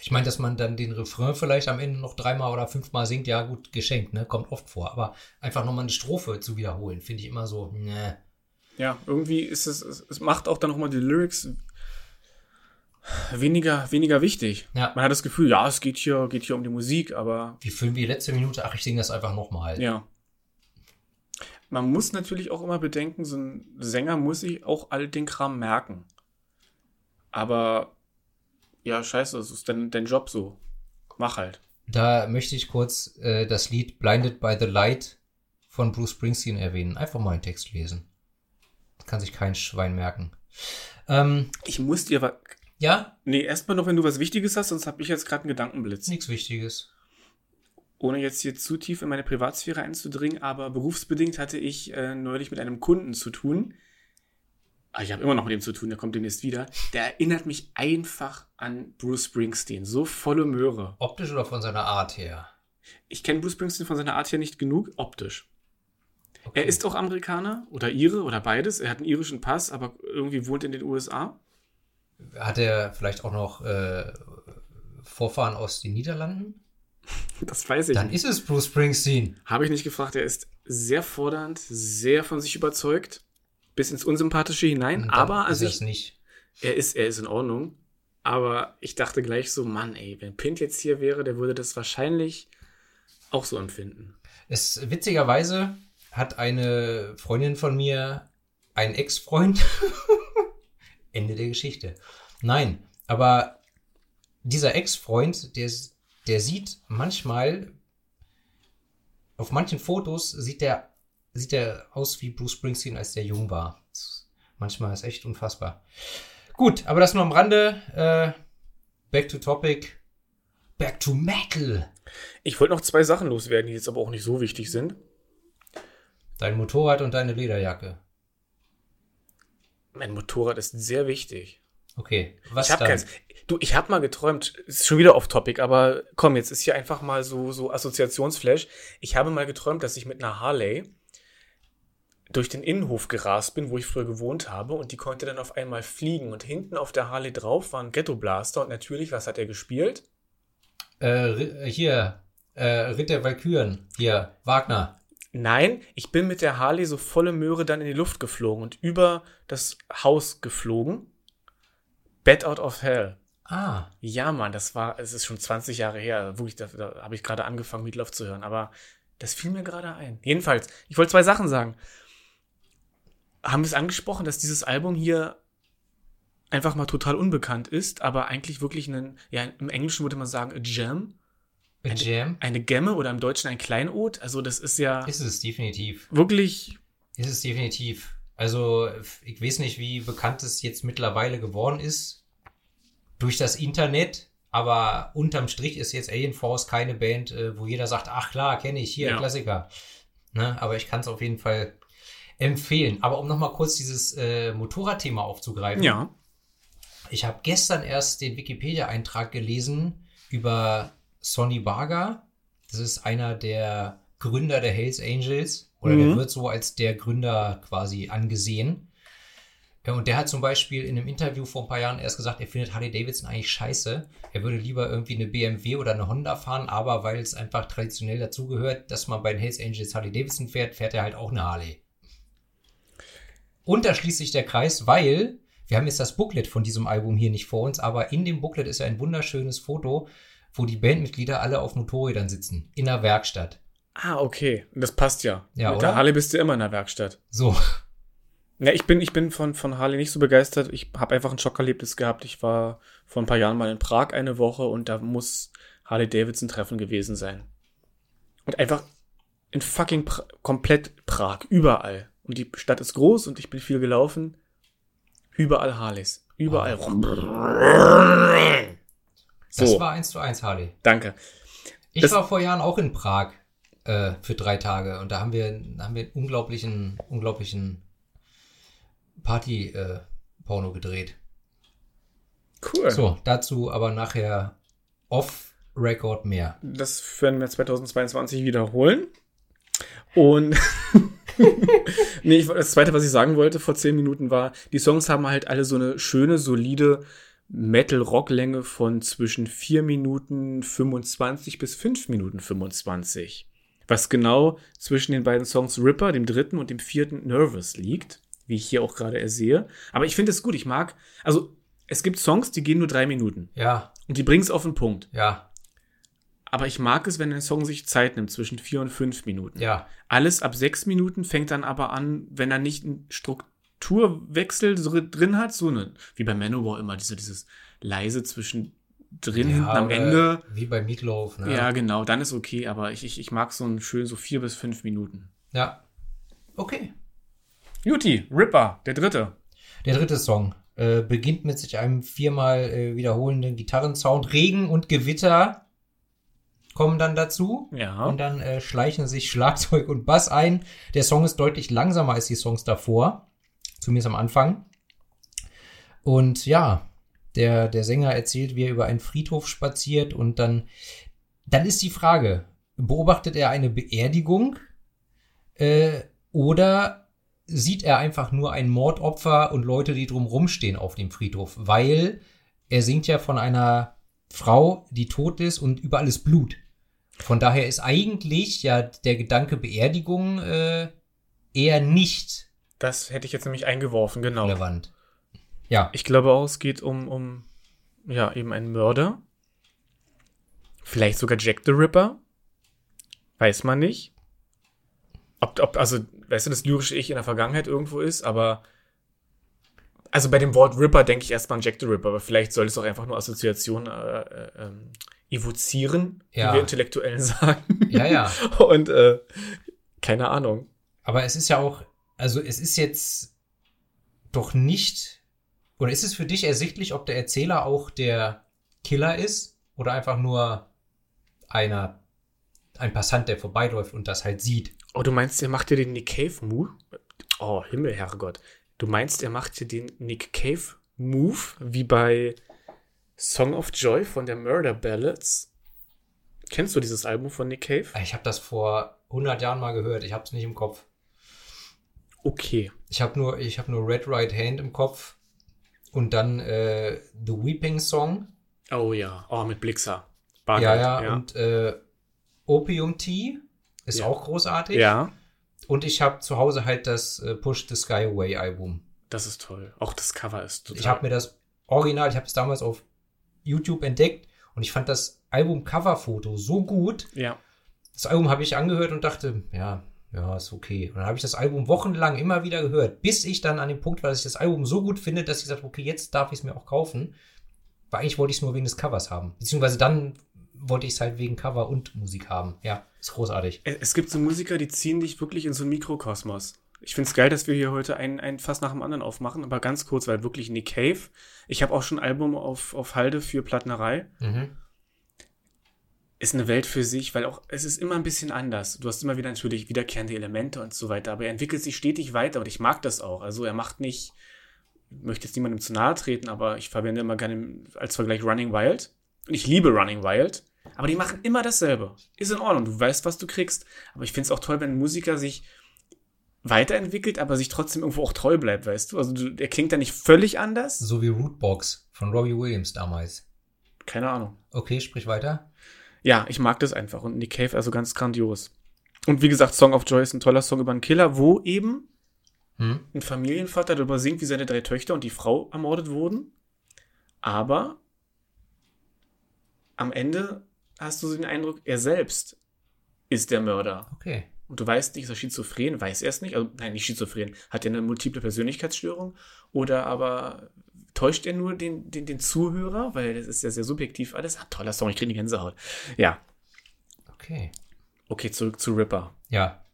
Ich meine, dass man dann den Refrain vielleicht am Ende noch dreimal oder fünfmal singt, ja gut, geschenkt, ne? Kommt oft vor. Aber einfach nochmal eine Strophe zu wiederholen, finde ich immer so, ne. Ja, irgendwie ist es, es, macht auch dann nochmal die Lyrics weniger, weniger wichtig. Ja. Man hat das Gefühl, ja, es geht hier, geht hier um die Musik, aber Wie füllen wir die letzte Minute? Ach, ich singe das einfach nochmal. ja. Man muss natürlich auch immer bedenken, so ein Sänger muss sich auch all den Kram merken. Aber ja, scheiße, das ist dein, dein Job so. Mach halt. Da möchte ich kurz äh, das Lied Blinded by the Light von Bruce Springsteen erwähnen. Einfach mal einen Text lesen. Das kann sich kein Schwein merken. Ähm, Ich muss dir was. ja, Nee, erstmal noch, wenn du was Wichtiges hast, sonst habe ich jetzt gerade einen Gedankenblitz. nichts Wichtiges. Ohne jetzt hier zu tief in meine Privatsphäre einzudringen, aber berufsbedingt hatte ich äh, neulich mit einem Kunden zu tun. Ah, ich habe immer noch mit dem zu tun, der kommt demnächst wieder. Der erinnert mich einfach an Bruce Springsteen. So volle Möhre. Optisch oder von seiner Art her? Ich kenne Bruce Springsteen von seiner Art her nicht genug, optisch. Okay. Er ist auch Amerikaner oder Ire oder beides. Er hat einen irischen Pass, aber irgendwie wohnt in den USA. Hat er vielleicht auch noch äh, Vorfahren aus den Niederlanden? Das weiß ich Dann nicht. ist es Bruce Springsteen. Habe ich nicht gefragt. Er ist sehr fordernd, sehr von sich überzeugt, bis ins Unsympathische hinein. Und aber ist also es ich, er ist, er ist in Ordnung. Aber ich dachte gleich so, Mann, ey, wenn Pint jetzt hier wäre, der würde das wahrscheinlich auch so empfinden. Es, witzigerweise hat eine Freundin von mir einen Ex-Freund. Ende der Geschichte. Nein, aber dieser Ex-Freund, der, der sieht manchmal, auf manchen Fotos sieht der, sieht der aus wie Bruce Springsteen, als der jung war. Das- Manchmal ist echt unfassbar. Gut, aber das nur am Rande. Äh, back to topic. Back to Metal. Ich wollte noch zwei Sachen loswerden, die jetzt aber auch nicht so wichtig sind. Dein Motorrad und deine Lederjacke. Mein Motorrad ist sehr wichtig. Okay. Was ich hab dann? keins. Du, ich habe mal geträumt, ist schon wieder off topic, aber komm, jetzt ist hier einfach mal so, so Assoziationsflash. Ich habe mal geträumt, dass ich mit einer Harley durch den Innenhof gerast bin, wo ich früher gewohnt habe, und die konnte dann auf einmal fliegen. Und hinten auf der Harley drauf war ein Ghetto Blaster. Und natürlich, was hat er gespielt? Äh, Ri- hier, äh, Ritt der Walküren. Hier, Wagner. Nein, ich bin mit der Harley so volle Möhre dann in die Luft geflogen und über das Haus geflogen. Bed Out of Hell. Ah, Ja, Mann, das war, es ist schon 20 Jahre her. Wirklich, da, da habe ich gerade angefangen, Meatloaf zu hören. Aber das fiel mir gerade ein. Jedenfalls, ich wollte zwei Sachen sagen. Haben wir es angesprochen, dass dieses Album hier einfach mal total unbekannt ist, aber eigentlich wirklich ein, ja, im Englischen würde man sagen, a Gem. a Jam. Eine Gemme oder im Deutschen ein Kleinod. Also, das ist ja Ist es definitiv. wirklich Ist es definitiv. Also, ich weiß nicht, wie bekannt es jetzt mittlerweile geworden ist. Durch das Internet. Aber unterm Strich ist jetzt Alien Force keine Band, äh, wo jeder sagt, ach klar, kenne ich, hier, Ja. Klassiker. Ne? Aber ich kann es auf jeden Fall empfehlen. Aber um nochmal kurz dieses äh, Motorradthema aufzugreifen. Ja. Ich habe gestern erst den Wikipedia-Eintrag gelesen über Sonny Barger. Das ist einer der Gründer der Hells Angels. Oder Mhm. der wird so als der Gründer quasi angesehen. Ja, Und der hat zum Beispiel in einem Interview vor ein paar Jahren erst gesagt, er findet Harley Davidson eigentlich scheiße. Er würde lieber irgendwie eine BMW oder eine Honda fahren, aber weil es einfach traditionell dazugehört, dass man bei den Hells Angels Harley Davidson fährt, fährt er halt auch eine Harley. Und da schließt sich der Kreis, weil wir haben jetzt das Booklet von diesem Album hier nicht vor uns, aber in dem Booklet ist ja ein wunderschönes Foto, wo die Bandmitglieder alle auf Motorrädern sitzen, in der Werkstatt. Ah, okay. Das passt ja. Ja, Mit oder? der Harley bist du immer in der Werkstatt. So, Ne, ich bin, ich bin von, von Harley nicht so begeistert. Ich habe einfach ein Schockerlebnis gehabt. Ich war vor ein paar Jahren mal in Prag eine Woche und da muss Harley Davidson Treffen gewesen sein. Und einfach in fucking pra komplett Prag, überall. Und die Stadt ist groß und ich bin viel gelaufen. Überall Harleys. Überall. das So, war eins zu eins Harley. danke. Ich Das- war vor Jahren auch in Prag äh, für drei Tage und da haben wir, haben wir einen unglaublichen, unglaublichen Party-Porno gedreht. Cool. So, dazu aber nachher off-Record mehr. Das werden wir 2022 wiederholen. Und nee, ich, das zweite, was ich sagen wollte vor zehn Minuten war, die Songs haben halt alle so eine schöne, solide Metal-Rock-Länge von zwischen 4 Minuten 25 bis 5 Minuten 25. Was genau zwischen den beiden Songs Ripper, dem dritten und dem vierten Nervous liegt, wie ich hier auch gerade ersehe. Aber ich finde es gut, ich mag, also es gibt Songs, die gehen nur drei Minuten Ja, und die bringen es auf den Punkt. ja, Aber ich mag es, wenn ein Song sich Zeit nimmt, zwischen vier und fünf Minuten. ja. Alles ab sechs Minuten fängt dann aber an, wenn er nicht einen Strukturwechsel so drin hat, so eine, wie bei Manowar immer, diese, dieses leise zwischen drin, hinten am Ende. Wie bei Meatloaf, ne? Ja, genau, dann ist okay, aber ich, ich, ich mag so ein schön so vier bis fünf Minuten. Ja. Okay. Juti, Ripper, der dritte. Der dritte Song äh, beginnt mit sich einem viermal äh, wiederholenden Gitarrensound. Regen und Gewitter kommen dann dazu. Ja. Und dann äh, schleichen sich Schlagzeug und Bass ein. Der Song ist deutlich langsamer als die Songs davor. Zumindest am Anfang. Und ja, der, der Sänger erzählt, wie er über einen Friedhof spaziert und dann, dann ist die Frage, beobachtet er eine Beerdigung äh, oder sieht er einfach nur ein Mordopfer und Leute, die drumrum stehen auf dem Friedhof? Weil er singt ja von einer Frau, die tot ist und überall ist Blut. Von daher ist eigentlich ja der Gedanke Beerdigung äh, eher nicht Das hätte ich jetzt nämlich eingeworfen, genau. relevant. Ja, Ich glaube auch, es geht um, um, ja, eben einen Mörder. Vielleicht sogar Jack the Ripper. Weiß man nicht. Ob, ob, also, weißt du, das lyrische Ich in der Vergangenheit irgendwo ist, aber. Also bei dem Wort Ripper denke ich erstmal an Jack the Ripper, aber vielleicht soll es auch einfach nur Assoziationen äh, äh, ähm, evozieren, Ja. wie wir Intellektuellen sagen. ja, ja. Und äh, keine Ahnung. Aber es ist ja auch, also es ist jetzt doch nicht, oder ist es für dich ersichtlich, ob der Erzähler auch der Killer ist oder einfach nur einer, ein Passant, der vorbeiläuft und das halt sieht? Oh, du meinst, er macht dir den Nick Cave Move? Oh, Himmel, Herrgott. Du meinst, er macht dir den Nick Cave Move wie bei Song of Joy von der Murder Ballads. Kennst du dieses Album von Nick Cave? Ich habe das vor 100 Jahren mal gehört. Ich habe es nicht im Kopf. Okay. Ich habe nur, ich habe nur Red Right Hand im Kopf und dann äh, The Weeping Song. Oh ja, oh mit Blixer. Ja, ja, ja, und äh, Opium Tea ist Ja. auch großartig. Ja, Und ich habe zu Hause halt das äh, Push the Sky Away Album. das ist toll. Auch das Cover ist total. Ich habe mir das Original, ich habe es damals auf YouTube entdeckt und ich fand das Album-Cover-Foto so gut. ja, Das Album habe ich angehört und dachte, ja, ja, ist okay. Und dann habe ich das Album wochenlang immer wieder gehört, bis ich dann an dem Punkt war, dass ich das Album so gut finde, dass ich gesagt habe, okay, jetzt darf ich es mir auch kaufen. Weil eigentlich wollte ich es nur wegen des Covers haben. Beziehungsweise dann wollte ich es halt wegen Cover und Musik haben. Ja, ist großartig. Es es gibt so Musiker, die ziehen dich wirklich in so einen Mikrokosmos. Ich finde es geil, dass wir hier heute ein, ein Fass nach dem anderen aufmachen, aber ganz kurz, weil wirklich Nick Cave. Ich habe auch schon ein Album auf, auf Halde für Plattnerei. Mhm. Ist eine Welt für sich, weil auch es ist immer ein bisschen anders. Du hast immer wieder natürlich wiederkehrende Elemente und so weiter, aber er entwickelt sich stetig weiter und ich mag das auch. Also er macht nicht, ich möchte jetzt niemandem zu nahe treten, aber ich verwende immer gerne als Vergleich Running Wild. Und ich liebe Running Wild. Aber die machen immer dasselbe. Ist in Ordnung, du weißt, was du kriegst. Aber ich finde es auch toll, wenn ein Musiker sich weiterentwickelt, aber sich trotzdem irgendwo auch treu bleibt, weißt du? Also der klingt da nicht völlig anders. So wie Rootbox von Robbie Williams damals. Keine Ahnung. Okay, sprich weiter. Ja, ich mag das einfach. Und Nick Cave also ganz grandios. Und wie gesagt, Song of Joy ist ein toller Song über einen Killer, wo eben Hm? ein Familienvater darüber singt, wie seine drei Töchter und die Frau ermordet wurden. Aber am Ende hast du so den Eindruck, er selbst ist der Mörder. Okay. Und du weißt nicht, ist er schizophren? Weiß er es nicht? Also, nein, nicht schizophren. Hat er eine multiple Persönlichkeitsstörung? Oder aber täuscht er nur den, den, den Zuhörer? Weil das ist ja sehr subjektiv alles. Ah, toller Song, ich kriege die Gänsehaut. Ja, Okay. okay, zurück zu Ripper. Ja.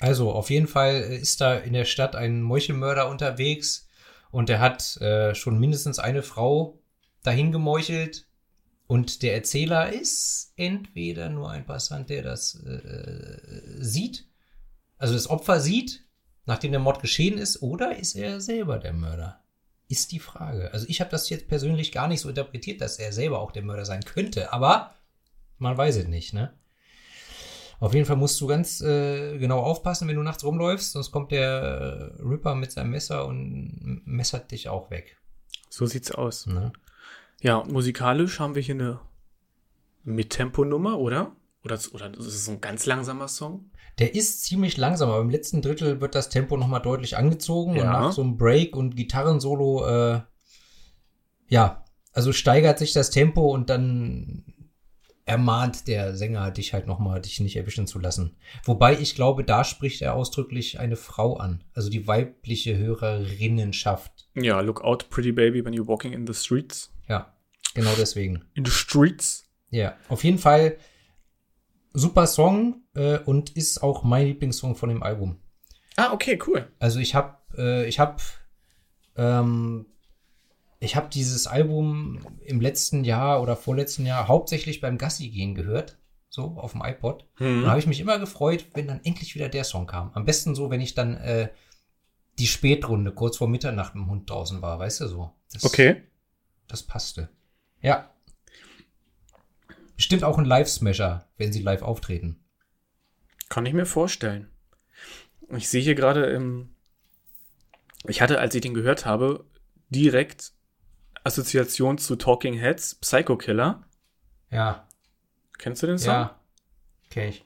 Also, auf jeden Fall ist da in der Stadt ein Meuchelmörder unterwegs und der hat äh, schon mindestens eine Frau dahin gemeuchelt. Und der Erzähler ist entweder nur ein Passant, der das äh, sieht, also das Opfer sieht, nachdem der Mord geschehen ist, oder ist er selber der Mörder? Ist die Frage. Also ich habe das jetzt persönlich gar nicht so interpretiert, dass er selber auch der Mörder sein könnte, aber man weiß es nicht, ne? Auf jeden Fall musst du ganz äh, genau aufpassen, wenn du nachts rumläufst, sonst kommt der äh, Ripper mit seinem Messer und messert dich auch weg. So sieht's aus. Ne? Ja, musikalisch haben wir hier eine Mittempo-Nummer, oder? Oder, oder das ist so ein ganz langsamer Song? Der ist ziemlich langsam, aber im letzten Drittel wird das Tempo nochmal deutlich angezogen Ja. und nach so einem Break und Gitarrensolo, äh, ja, also steigert sich das Tempo und dann ermahnt der Sänger dich halt nochmal, dich nicht erwischen zu lassen. Wobei ich glaube, da spricht er ausdrücklich eine Frau an, also die weibliche Hörerinnenschaft. Ja, Look out, pretty baby, when you're walking in the streets. Ja, genau deswegen. In the streets? Ja, auf jeden Fall super Song äh, und ist auch mein Lieblingssong von dem Album. Ah, okay, cool. Also ich habe, äh, ich habe, ähm, ich habe dieses Album im letzten Jahr oder vorletzten Jahr hauptsächlich beim Gassi gehen gehört, so auf dem iPod. Hm. Da habe ich mich immer gefreut, wenn dann endlich wieder der Song kam. Am besten so, wenn ich dann äh, die Spätrunde kurz vor Mitternacht mit dem Hund draußen war, weißt du so. Das, Okay. Das passte. Ja. Bestimmt auch ein Live-Smasher, wenn sie live auftreten. Kann ich mir vorstellen. Ich sehe hier gerade im. Ich hatte, als ich den gehört habe, direkt Assoziation zu Talking Heads, Psycho Killer. Ja, Kennst du den Song? ja. Okay. ich.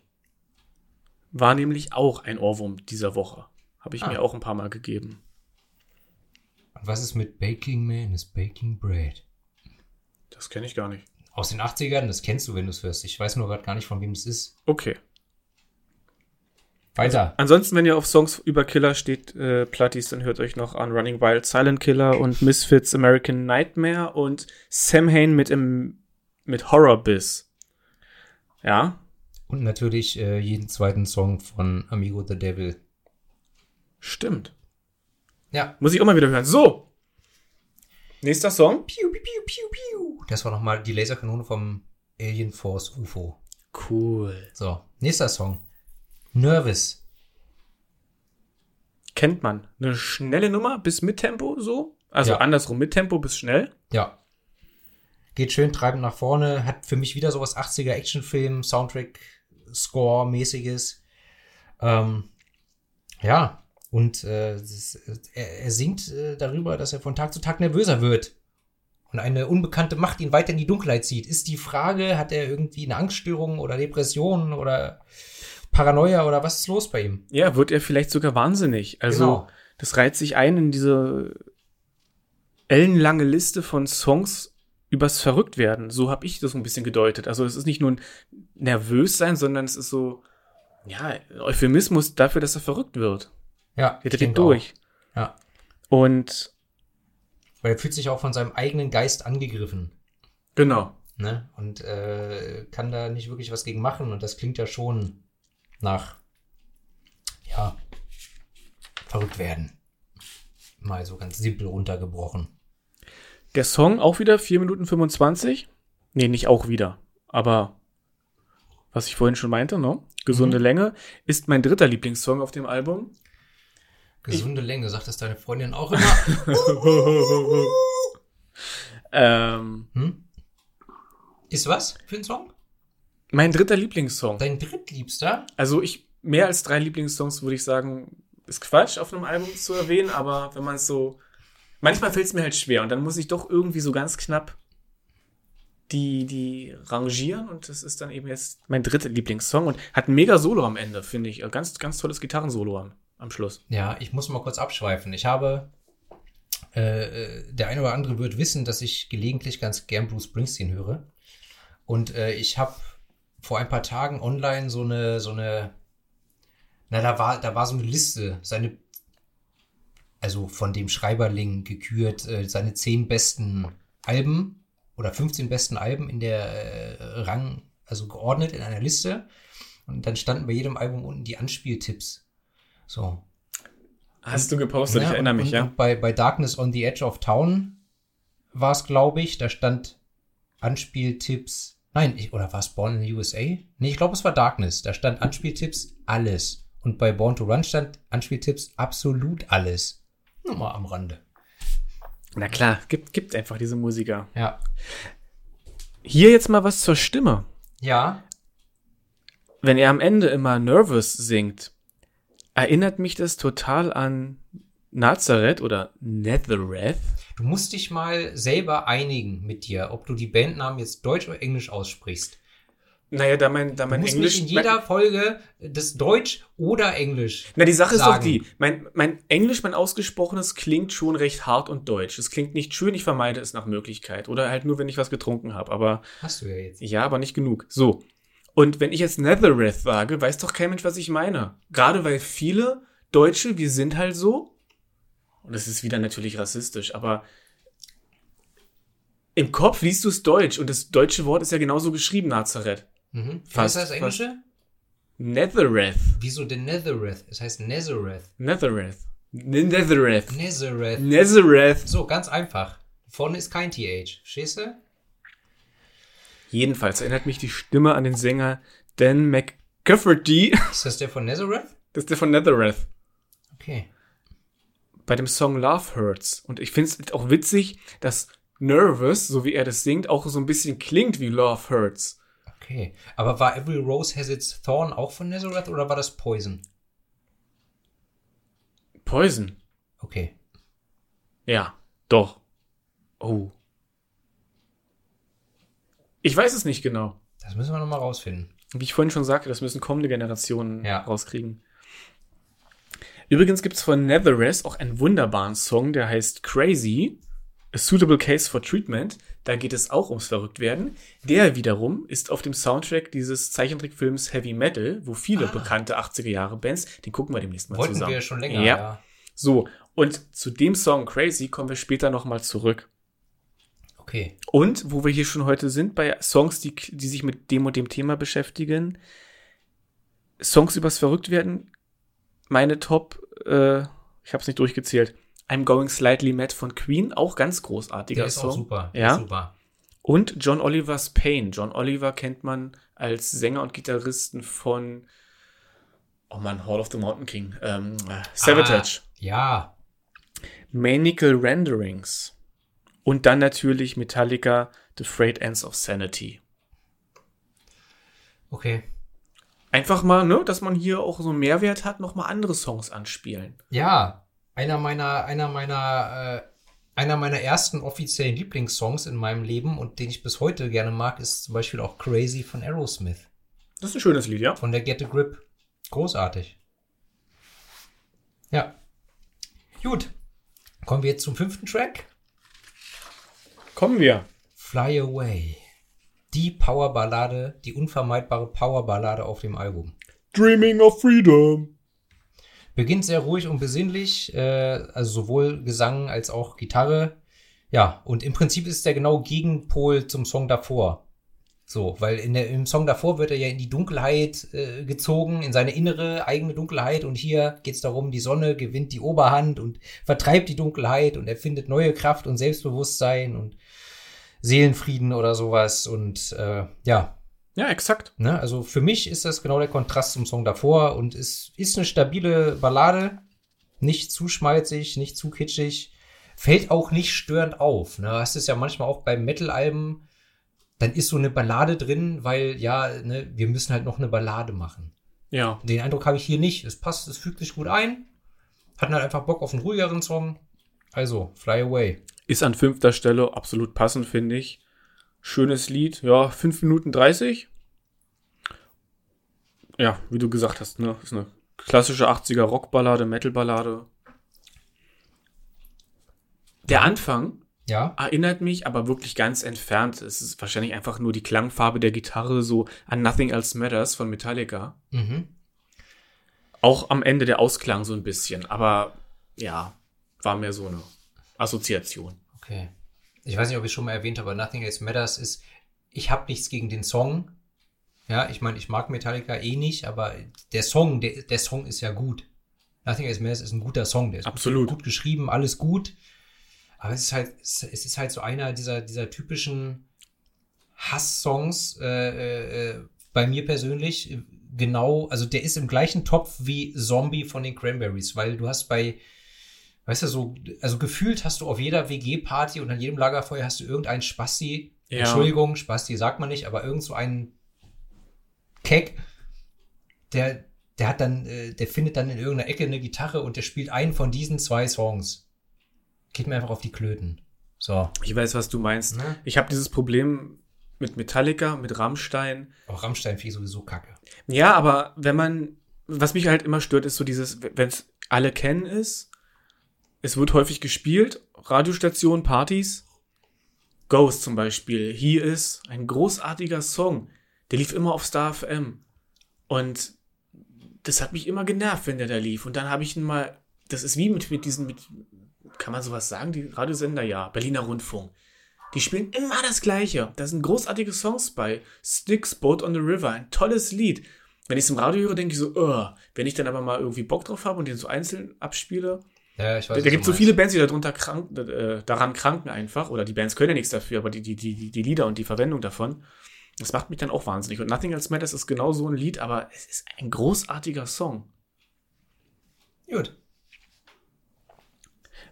War nämlich auch ein Ohrwurm dieser Woche. Habe ich Ah. mir auch ein paar Mal gegeben. Und was ist mit Baking Man is Baking Bread? Das kenne ich gar nicht. Aus den 80ern, das kennst du, wenn du es hörst. Ich weiß nur gerade gar nicht, von wem es ist. Okay. Weiter. Ansonsten, wenn ihr auf Songs über Killer steht, äh, Platties, dann hört euch noch an Running Wild, Silent Killer und Misfits American Nightmare und Sam Hain mit, im, mit Horror Biss. Ja, Und natürlich äh, jeden zweiten Song von Amigo the Devil. stimmt. Ja. Muss ich auch mal wieder hören. So. Nächster Song. Piu, piu, piu, piu, piu. Das war nochmal die Laserkanone vom Alien Force UFO. Cool. So, nächster Song. Nervous. Kennt man. Eine schnelle Nummer bis mit Tempo, so. Also Ja. andersrum, mit Tempo bis schnell. Ja. Geht schön treibend nach vorne, hat für mich wieder sowas 80er Actionfilm, Soundtrack, Score-mäßiges. Ähm, ja, und äh, das, er, er singt äh, darüber, dass er von Tag zu Tag nervöser wird. Und eine unbekannte Macht ihn weiter in die Dunkelheit zieht. Ist die Frage, hat er irgendwie eine Angststörung oder Depression oder Paranoia oder was ist los bei ihm? Ja, wird er vielleicht sogar wahnsinnig. Also, Genau. das reiht sich ein in diese ellenlange Liste von Songs übers Verrücktwerden. So habe ich das ein bisschen gedeutet. Also, es ist nicht nur ein nervös sein, sondern es ist so, ja, Euphemismus dafür, dass er verrückt wird. Ja, Er ich dreht durch. auch. Ja, Und weil er fühlt sich auch von seinem eigenen Geist angegriffen. genau. ne? Und äh, kann da nicht wirklich was gegen machen. Und das klingt ja schon nach, ja, verrückt werden. Mal so ganz simpel runtergebrochen. Der Song auch wieder 4 Minuten 25. Nee, nicht auch wieder. Aber was ich vorhin schon meinte, ne? Gesunde Mhm. Länge ist mein dritter Lieblingssong auf dem Album. Gesunde Länge, sagt das deine Freundin auch immer. ähm, hm? Ist was für ein Song? mein dritter Lieblingssong. Dein drittliebster? Also ich, mehr als drei Lieblingssongs würde ich sagen, ist Quatsch auf einem Album zu erwähnen, aber wenn man es so, manchmal fällt es mir halt schwer und dann muss ich doch irgendwie so ganz knapp die, die rangieren und das ist dann eben jetzt mein dritter Lieblingssong und hat ein mega Solo am Ende, finde ich. Ganz, ganz tolles Gitarrensolo am, am Schluss. Ja, ich muss mal kurz abschweifen. Ich habe, äh, äh, der eine oder andere wird wissen, dass ich gelegentlich ganz gern Bruce Springsteen höre. Und äh, ich habe vor ein paar Tagen online so eine, so eine, na, da war, da war so eine Liste, seine, also von dem Schreiberling gekürt, äh, seine zehn besten Alben oder 15 besten Alben in der äh, Rang, also geordnet in einer Liste. Und dann standen bei jedem Album unten die Anspieltipps. So, Hast du gepostet, ich ja, erinnere und, mich, und, ja. Bei, bei Darkness on the Edge of Town war es, glaube ich, da stand Anspieltipps. Nein, ich, oder war es Born in the USA? Nee, ich glaube, es war Darkness. Da stand Anspieltipps alles. Und bei Born to Run stand Anspieltipps absolut alles. Nur mal am Rande. Na klar, gibt, gibt einfach diese Musiker. Ja. Hier jetzt mal was zur Stimme. Ja. Wenn er am Ende immer Nervous singt, erinnert mich das total an Nazareth oder Nethereth. Du musst dich mal selber einigen mit dir, ob du die Bandnamen jetzt Deutsch oder Englisch aussprichst. Naja, da mein, da Du mein musst Englisch. nicht in jeder Folge das Deutsch oder Englisch. Na, die Sache ist doch sagen. die, mein, mein Englisch, mein ausgesprochenes, klingt schon recht hart und deutsch. Es klingt nicht schön, ich vermeide es nach Möglichkeit. Oder halt nur, wenn ich was getrunken habe. Aber Hast du ja jetzt. ja, aber nicht genug. So. Und wenn ich jetzt Nethereth sage, weiß doch kein Mensch, was ich meine. Gerade weil viele Deutsche, wir sind halt so. Und das ist wieder natürlich rassistisch, aber im Kopf liest du es deutsch und das deutsche Wort ist ja genauso geschrieben, Nazareth. Mhm. Fast, Was ist das Englische? Nethereth. Wieso denn Nethereth? Es heißt Nazareth. Nethereth. Nethereth. Nazareth. Nazareth. So, ganz einfach. Vorne ist kein TH. Du? Jedenfalls erinnert mich die Stimme an den Sänger Dan McCafferty. Ist das der von Nazareth? Das ist der von Nethereth. Okay. Bei dem Song Love Hurts. Und ich finde es auch witzig, dass Nervous, so wie er das singt, auch so ein bisschen klingt wie Love Hurts. Okay. Aber war Every Rose Has Its Thorn auch von Nazareth oder war das Poison? Poison. Okay. Ja, doch. Oh. Ich weiß es nicht genau. Das müssen wir nochmal rausfinden. Wie ich vorhin schon sagte, das müssen kommende Generationen Ja. rauskriegen. Übrigens gibt es von Netherest auch einen wunderbaren Song, der heißt Crazy, A Suitable Case for Treatment. Da geht es auch ums Verrücktwerden. Der wiederum ist auf dem Soundtrack dieses Zeichentrickfilms Heavy Metal, wo viele Ah. bekannte 80er Jahre Bands, den gucken wir demnächst mal Wollten zusammen. wir schon länger, Ja. ja. So, und zu dem Song Crazy kommen wir später nochmal zurück. Okay. Und wo wir hier schon heute sind, bei Songs, die, die sich mit dem und dem Thema beschäftigen, Songs übers Verrücktwerden, meine Top, äh, ich habe es nicht durchgezählt, I'm Going Slightly Mad von Queen, auch ganz großartiger Der ist Song. auch super. Ja. Super. Und John Oliver's Pain. John Oliver kennt man als Sänger und Gitarristen von, oh man, Hall of the Mountain King, ähm, äh, Savatage. Ah, ja. Manical Renderings. Und dann natürlich Metallica, The Frayed Ends of Sanity. Okay. Einfach mal, ne, dass man hier auch so einen Mehrwert hat, nochmal andere Songs anspielen. Ja, einer meiner, einer meiner, äh, einer meiner ersten offiziellen Lieblingssongs in meinem Leben und den ich bis heute gerne mag, ist zum Beispiel auch Crazy von Aerosmith. Das ist ein schönes Lied, ja? Von der Get a Grip. Großartig. Ja. Gut. Kommen wir jetzt zum fünften Track. Kommen wir. Fly Away. Die Powerballade, die unvermeidbare Powerballade auf dem Album. Dreaming of Freedom. Beginnt sehr ruhig und besinnlich, äh, also sowohl Gesang als auch Gitarre. Ja, und im Prinzip ist der genau Gegenpol zum Song davor. So, weil in der, im Song davor wird er ja in die Dunkelheit äh, gezogen, in seine innere eigene Dunkelheit. Und hier geht es darum, die Sonne gewinnt die Oberhand und vertreibt die Dunkelheit und erfindet neue Kraft und Selbstbewusstsein und Seelenfrieden oder sowas. Und äh, ja, Ja, exakt. Ne? Also für mich ist das genau der Kontrast zum Song davor und es ist eine stabile Ballade. Nicht zu schmalzig, nicht zu kitschig. Fällt auch nicht störend auf. Ne? Hast es ja manchmal auch bei Metal-Alben, dann ist so eine Ballade drin, weil ja, ne, wir müssen halt noch eine Ballade machen. Ja. Den Eindruck habe ich hier nicht. Es passt, es fügt sich gut ein. Hatten halt einfach Bock auf einen ruhigeren Song. Also, Fly Away. Ist an fünfter Stelle absolut passend, finde ich. Schönes Lied. Ja, 5 Minuten 30. Ja, wie du gesagt hast, ne? Ist eine klassische 80er Rockballade, Metalballade. Der Anfang Ja, erinnert mich aber wirklich ganz entfernt. Es ist wahrscheinlich einfach nur die Klangfarbe der Gitarre so an Nothing Else Matters von Metallica. mhm. Auch am Ende der Ausklang so ein bisschen. Aber ja, war mehr so eine Assoziation. okay. Ich weiß nicht, ob ich schon mal erwähnt habe, aber Nothing Else Matters ist, ich habe nichts gegen den Song. Ja, ich meine, ich mag Metallica eh nicht, aber der Song, der, der Song ist ja gut. Nothing Else Matters ist ein guter Song, der ist Absolut. Gut, gut geschrieben, alles gut. Aber es ist halt, es ist halt so einer dieser, dieser typischen Hass-Songs, äh, äh, bei mir persönlich, äh, genau, also der ist im gleichen Topf wie Zombie von den Cranberries, weil du hast bei, weißt du, so, also gefühlt hast du auf jeder WG-Party und an jedem Lagerfeuer hast du irgendeinen Spasti, Ja. Entschuldigung, Spasti sagt man nicht, aber irgend so einen Keck, der, der hat dann, äh, der findet dann in irgendeiner Ecke eine Gitarre und der spielt einen von diesen zwei Songs. Geht mir einfach auf die Klöten. So. Ich weiß, was du meinst. Ne? Ich habe dieses Problem mit Metallica, mit Rammstein. Auch Rammstein finde ich sowieso kacke. Ja, aber wenn man, was mich halt immer stört, ist so dieses, wenn es alle kennen ist, es wird häufig gespielt, Radiostationen, Partys. Ghost zum Beispiel, He Is, ein großartiger Song. Der lief immer auf Star FM. Und das hat mich immer genervt, wenn der da lief. Und dann habe ich ihn mal, das ist wie mit, mit diesen, mit, kann man sowas sagen, die Radiosender, ja, Berliner Rundfunk. Die spielen immer das Gleiche. Da sind großartige Songs bei. Sticks, Boat on the River, ein tolles Lied. Wenn ich es im Radio höre, denke ich so, uh. wenn ich dann aber mal irgendwie Bock drauf habe und den so einzeln abspiele, Ja, ich weiß. da, gibt es so viele Bands, die darunter krank, äh, daran kranken einfach. Oder die Bands können ja nichts dafür, aber die, die, die, die Lieder und die Verwendung davon, das macht mich dann auch wahnsinnig. Und Nothing Else Matters ist genau so ein Lied, aber es ist ein großartiger Song. Gut.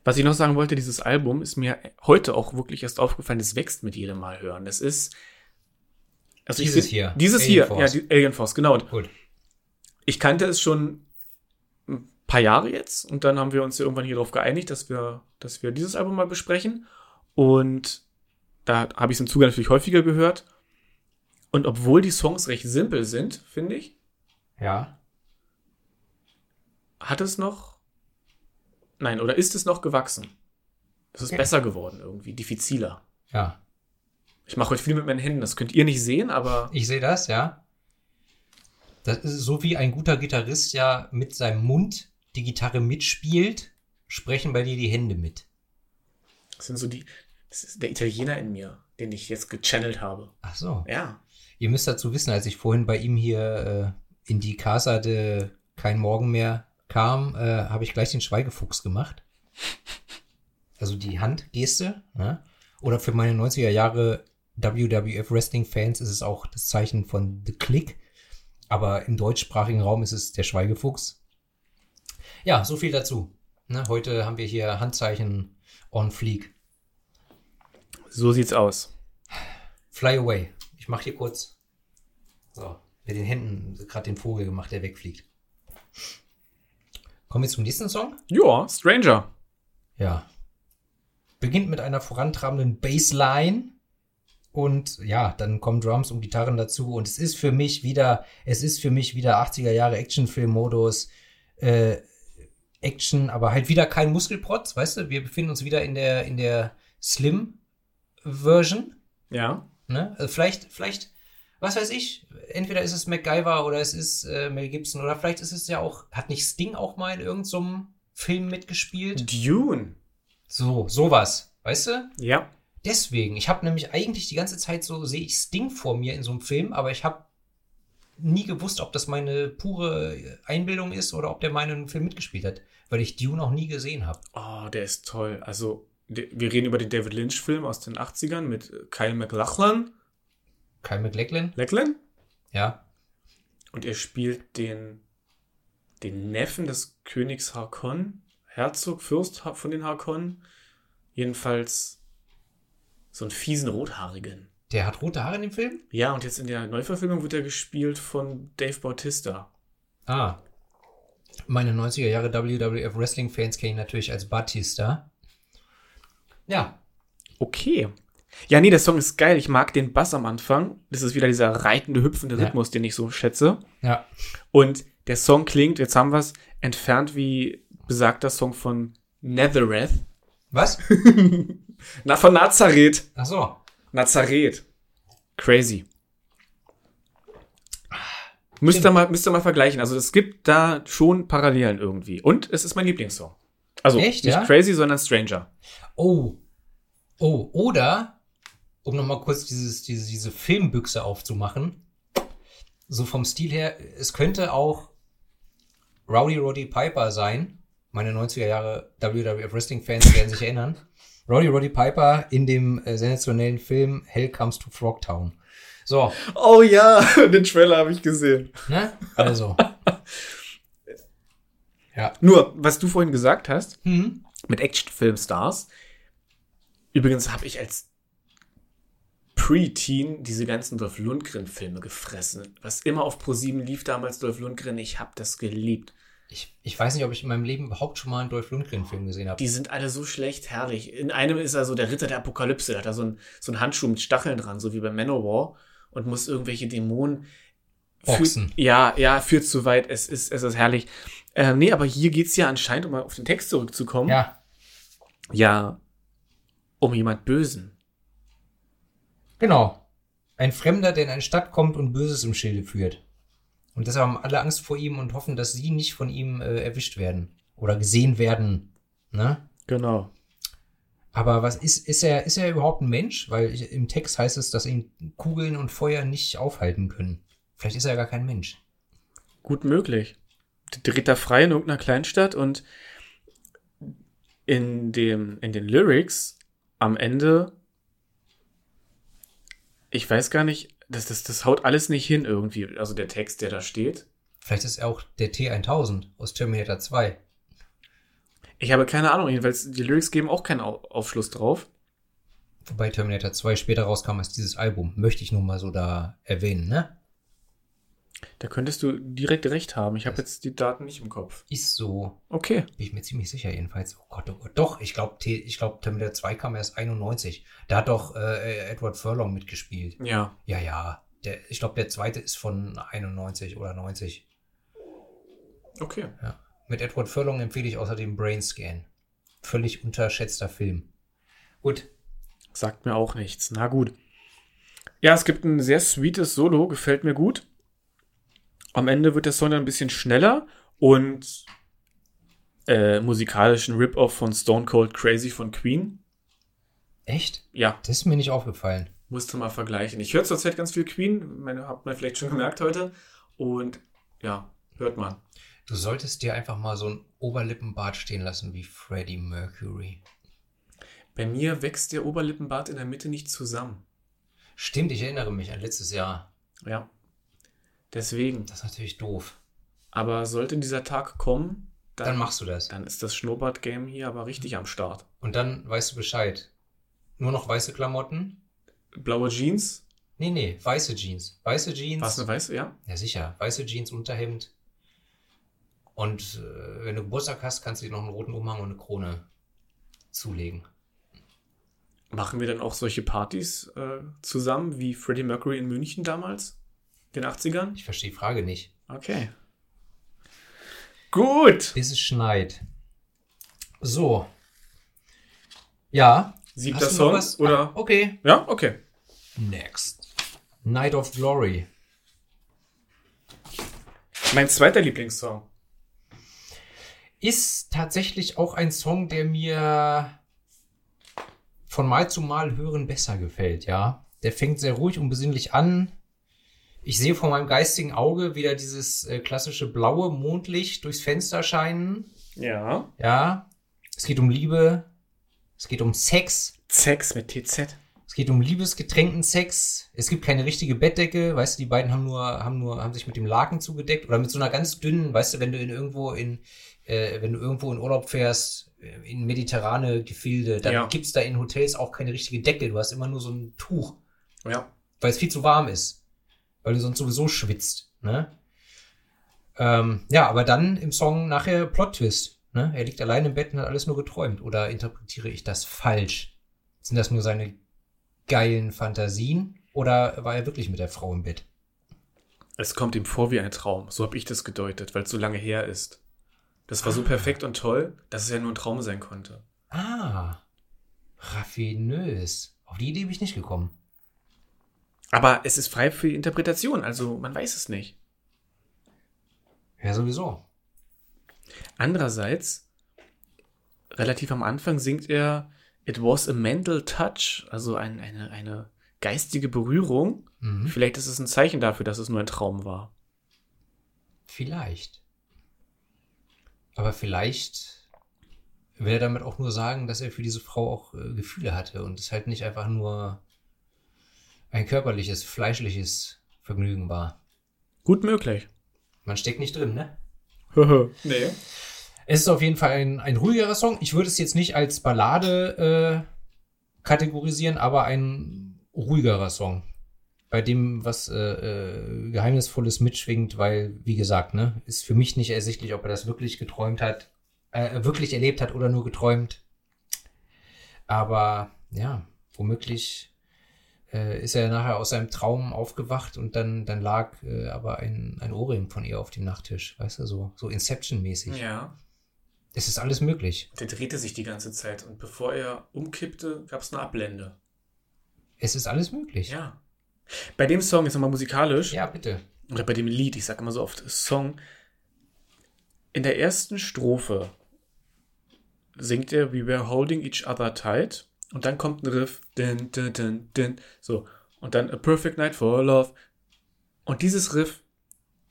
Was ich noch sagen wollte, dieses Album ist mir heute auch wirklich erst aufgefallen, es wächst mit jedem Mal hören. Es ist. Also ich Dieses find- hier, Dieses Alien hier, Force. ja, die Alien Force, genau. Gut. Ich kannte es schon ein paar Jahre jetzt und dann haben wir uns ja irgendwann hier darauf geeinigt, dass wir, dass wir dieses Album mal besprechen. Und da habe ich es im Zuge natürlich häufiger gehört. Und obwohl die Songs recht simpel sind, finde ich, Ja. hat es noch. Nein, oder ist es noch gewachsen? Es ist Ja. besser geworden irgendwie, diffiziler. Ja. Ich mache heute viel mit meinen Händen, das könnt ihr nicht sehen, aber Ich sehe das, ja. Das ist so wie ein guter Gitarrist ja mit seinem Mund die Gitarre mitspielt, sprechen bei dir die Hände mit. das sind so die. Das ist der Italiener in mir, den ich jetzt gechannelt habe. Ach so. Ja. Ihr müsst dazu wissen, als ich vorhin bei ihm hier äh, in die Casa de Kein Morgen mehr kam, äh, habe ich gleich den Schweigefuchs gemacht. Also die Handgeste. Ne? Oder für meine 90er Jahre WWF Wrestling Fans ist es auch das Zeichen von The Click. Aber im deutschsprachigen Raum ist es der Schweigefuchs. Ja, so viel dazu. Ne, heute haben wir hier Handzeichen on fleek. So sieht's aus. Fly away. Ich mache hier kurz. So, mit den Händen gerade den Vogel gemacht, der wegfliegt. Kommen wir zum nächsten Song? Ja, Stranger. Ja. Beginnt mit einer vorantrabenden Bassline. Und ja, dann kommen Drums und Gitarren dazu. Und es ist für mich wieder, es ist für mich wieder 80er Jahre Actionfilm-Modus. Äh, Action, aber halt wieder kein Muskelprotz, weißt du? Wir befinden uns wieder in der, in der Slim-Version. Ja. Ne? Also vielleicht, vielleicht, was weiß ich, entweder ist es MacGyver oder es ist äh, Mel Gibson oder vielleicht ist es ja auch, hat nicht Sting auch mal in irgendeinem Film mitgespielt? Dune. So, sowas, weißt du? Ja. Deswegen, ich habe nämlich eigentlich die ganze Zeit so, sehe ich Sting vor mir in so einem Film, aber ich habe nie gewusst, ob das meine pure Einbildung ist oder ob der meinen Film mitgespielt hat, weil ich Dune noch nie gesehen habe. Oh, der ist toll. Also, wir reden über den David Lynch-Film aus den 80ern mit Kyle MacLachlan. Kyle MacLachlan? Lachlan? Ja. Und er spielt den, den Neffen des Königs Harkon, Herzog, Fürst von den Harkonnen. Jedenfalls so einen fiesen Rothaarigen. Der hat rote Haare in dem Film? Ja, und jetzt in der Neuverfilmung wird er gespielt von Dave Bautista. Ah. Meine 90er Jahre WWF Wrestling Fans kennen ihn natürlich als Batista. Ja. Okay. Ja, nee, der Song ist geil. Ich mag den Bass am Anfang. Das ist wieder dieser reitende, hüpfende Ja. Rhythmus, den ich so schätze. Ja. Und der Song klingt, jetzt haben wir es, entfernt wie besagter Song von Nethereth. Was? Na, von Nazareth. Ach so. Nazareth. Crazy. Müsst ihr, mal, müsst ihr mal vergleichen. Also es gibt da schon Parallelen irgendwie. Und es ist mein Lieblingssong. Also Echt, nicht ja? Crazy, sondern Stranger. Oh. Oh, oder, um nochmal kurz dieses, diese, diese Filmbüchse aufzumachen, so vom Stil her, es könnte auch Rowdy Roddy Piper sein. Meine 90er Jahre WWF Wrestling Fans werden sich erinnern. Rowdy Roddy Piper in dem äh, sensationellen Film Hell Comes to Frogtown. So, Oh ja, den Trailer habe ich gesehen. ne? Also. ja. Nur, was du vorhin gesagt hast, Hm. mit Actionfilmstars. Übrigens habe ich als Pre-Teen diese ganzen Dolph Lundgren-Filme gefressen. Was immer auf Pro7 lief damals, Dolph Lundgren, ich habe das geliebt. Ich, ich weiß nicht, ob ich in meinem Leben überhaupt schon mal einen Dolph Lundgren-Film gesehen habe. Die sind alle so schlecht herrlich. In einem ist er so der Ritter der Apokalypse, da hat er so einen so Handschuh mit Stacheln dran, so wie bei Manowar und muss irgendwelche Dämonen Führt- Boxen. Ja, ja, führt zu weit. Es ist, es ist herrlich. Ähm, nee, aber hier geht's ja anscheinend, um mal auf den Text zurückzukommen. Ja, Ja, um jemand Bösen. Genau. Ein Fremder, der in eine Stadt kommt und Böses im Schilde führt. Und deshalb haben alle Angst vor ihm und hoffen, dass sie nicht von ihm äh, erwischt werden. Oder gesehen werden. Ne? Genau. Aber was ist, ist er, ist er überhaupt ein Mensch? Weil ich, im Text heißt es, dass ihn Kugeln und Feuer nicht aufhalten können. Vielleicht ist er ja gar kein Mensch. Gut möglich. Dreht da frei in irgendeiner Kleinstadt und in dem, in den Lyrics am Ende, ich weiß gar nicht, das, das, das haut alles nicht hin irgendwie. Also der Text, der da steht. Vielleicht ist er auch der T1000 aus Terminator 2. Ich habe keine Ahnung, jedenfalls die Lyrics geben auch keinen Au- Aufschluss drauf. Wobei Terminator 2 später rauskam als dieses Album. Möchte ich nur mal so da erwähnen, ne? Da könntest du direkt recht haben. Ich habe jetzt die Daten nicht im Kopf. Ist so. Okay. Bin ich mir ziemlich sicher jedenfalls. Oh Gott, oh Gott. Doch, ich glaube, ich glaub, Terminator 2 kam erst 91. Da hat doch äh, Edward Furlong mitgespielt. Ja. Ja, ja. Der, ich glaube, der zweite ist von 91 oder 90. Okay. Ja. Mit Edward Furlong empfehle ich außerdem Brain Scan. Völlig unterschätzter Film. Gut. Sagt mir auch nichts. Na gut. Ja, es gibt ein sehr sweetes Solo, gefällt mir gut. Am Ende wird der Song dann ein bisschen schneller und äh, musikalischen Rip-Off von Stone Cold Crazy von Queen. Echt? Ja, Das ist mir nicht aufgefallen. musste mal vergleichen. Ich höre zurzeit ganz viel Queen, meine, habt man vielleicht schon gemerkt heute. Und ja, hört man. Du solltest dir einfach mal so ein Oberlippenbart stehen lassen wie Freddie Mercury. Bei mir wächst der Oberlippenbart in der Mitte nicht zusammen. Stimmt, ich erinnere mich an letztes Jahr. Ja. Deswegen. Das ist natürlich doof. Aber sollte dieser Tag kommen, dann, machst du das. Dann ist das Schnurrbart-Game hier aber richtig am Start. Und dann weißt du Bescheid. Nur noch weiße Klamotten? Blaue Jeans? Nee, nee, weiße Jeans. Weiße Jeans. Was eine weiße, ja? Ja, sicher. Weiße Jeans, Unterhemd. Und äh, wenn du Geburtstag hast, kannst du dir noch einen roten Umhang und eine Krone zulegen. Machen wir dann auch solche Partys äh, zusammen wie Freddie Mercury in München damals? Den 80ern? Ich verstehe die Frage nicht. Okay. Gut. Bis es schneit. So. Ja. Siebter Song? Was? Oder? Ah, okay. Ja, okay. Next. Night of Glory. Mein zweiter Lieblingssong. Ist tatsächlich auch ein Song, der mir von Mal zu Mal hören besser gefällt, ja. Der fängt sehr ruhig und besinnlich an. Ich sehe vor meinem geistigen Auge wieder dieses äh, klassische blaue Mondlicht durchs Fenster scheinen. Ja. Ja. Es geht um Liebe. Es geht um Sex. Sex mit TZ. Es geht um liebesgetränkten Sex. Es gibt keine richtige Bettdecke. Weißt du, die beiden haben nur, haben nur, haben sich mit dem Laken zugedeckt oder mit so einer ganz dünnen, weißt du, wenn du in irgendwo in, äh, wenn du irgendwo in Urlaub fährst, äh, in mediterrane Gefilde, dann Ja. gibt's da in Hotels auch keine richtige Decke. Du hast immer nur so ein Tuch, Ja. weil es viel zu warm ist. Weil du sonst sowieso schwitzt, ne? Ähm, ja, aber dann im Song nachher Plot-Twist, ne? Er liegt allein im Bett und hat alles nur geträumt. Oder interpretiere ich das falsch? Sind das nur seine geilen Fantasien? Oder war er wirklich mit der Frau im Bett? Es kommt ihm vor wie ein Traum. So habe ich das gedeutet, weil es so lange her ist. Das war so perfekt und toll, dass es ja nur ein Traum sein konnte. Ah, raffinös. Auf die Idee bin ich nicht gekommen. Aber es ist frei für die Interpretation, also man weiß es nicht. Ja, sowieso. Andererseits, relativ am Anfang singt er It was a mental touch, also ein, eine, eine geistige Berührung. Mhm. Vielleicht ist es ein Zeichen dafür, dass es nur ein Traum war. Vielleicht. Aber vielleicht will er damit auch nur sagen, dass er für diese Frau auch äh, Gefühle hatte und es halt nicht einfach nur ein körperliches, fleischliches Vergnügen war. Gut möglich. Man steckt nicht drin, ne? nee. Es ist auf jeden Fall ein, ein ruhigerer Song. Ich würde es jetzt nicht als Ballade äh, kategorisieren, aber ein ruhigerer Song. Bei dem was äh, äh, Geheimnisvolles mitschwingt, weil, wie gesagt, ne, ist für mich nicht ersichtlich, ob er das wirklich geträumt hat, äh, wirklich erlebt hat oder nur geträumt. Aber ja, womöglich äh, ist er nachher aus seinem Traum aufgewacht und dann, dann lag äh, aber ein, ein Ohrring von ihr auf dem Nachttisch, weißt du, so, so Inception-mäßig. Ja. Es ist alles möglich. Der drehte sich die ganze Zeit und bevor er umkippte, gab es eine Ablende. Es ist alles möglich. Ja. Bei dem Song, jetzt nochmal musikalisch, Ja, bitte. oder bei dem Lied, ich sage immer so oft Song, in der ersten Strophe singt er We were holding each other tight und dann kommt ein Riff, din, din, din, din, so, und dann A perfect night for love. Und dieses Riff,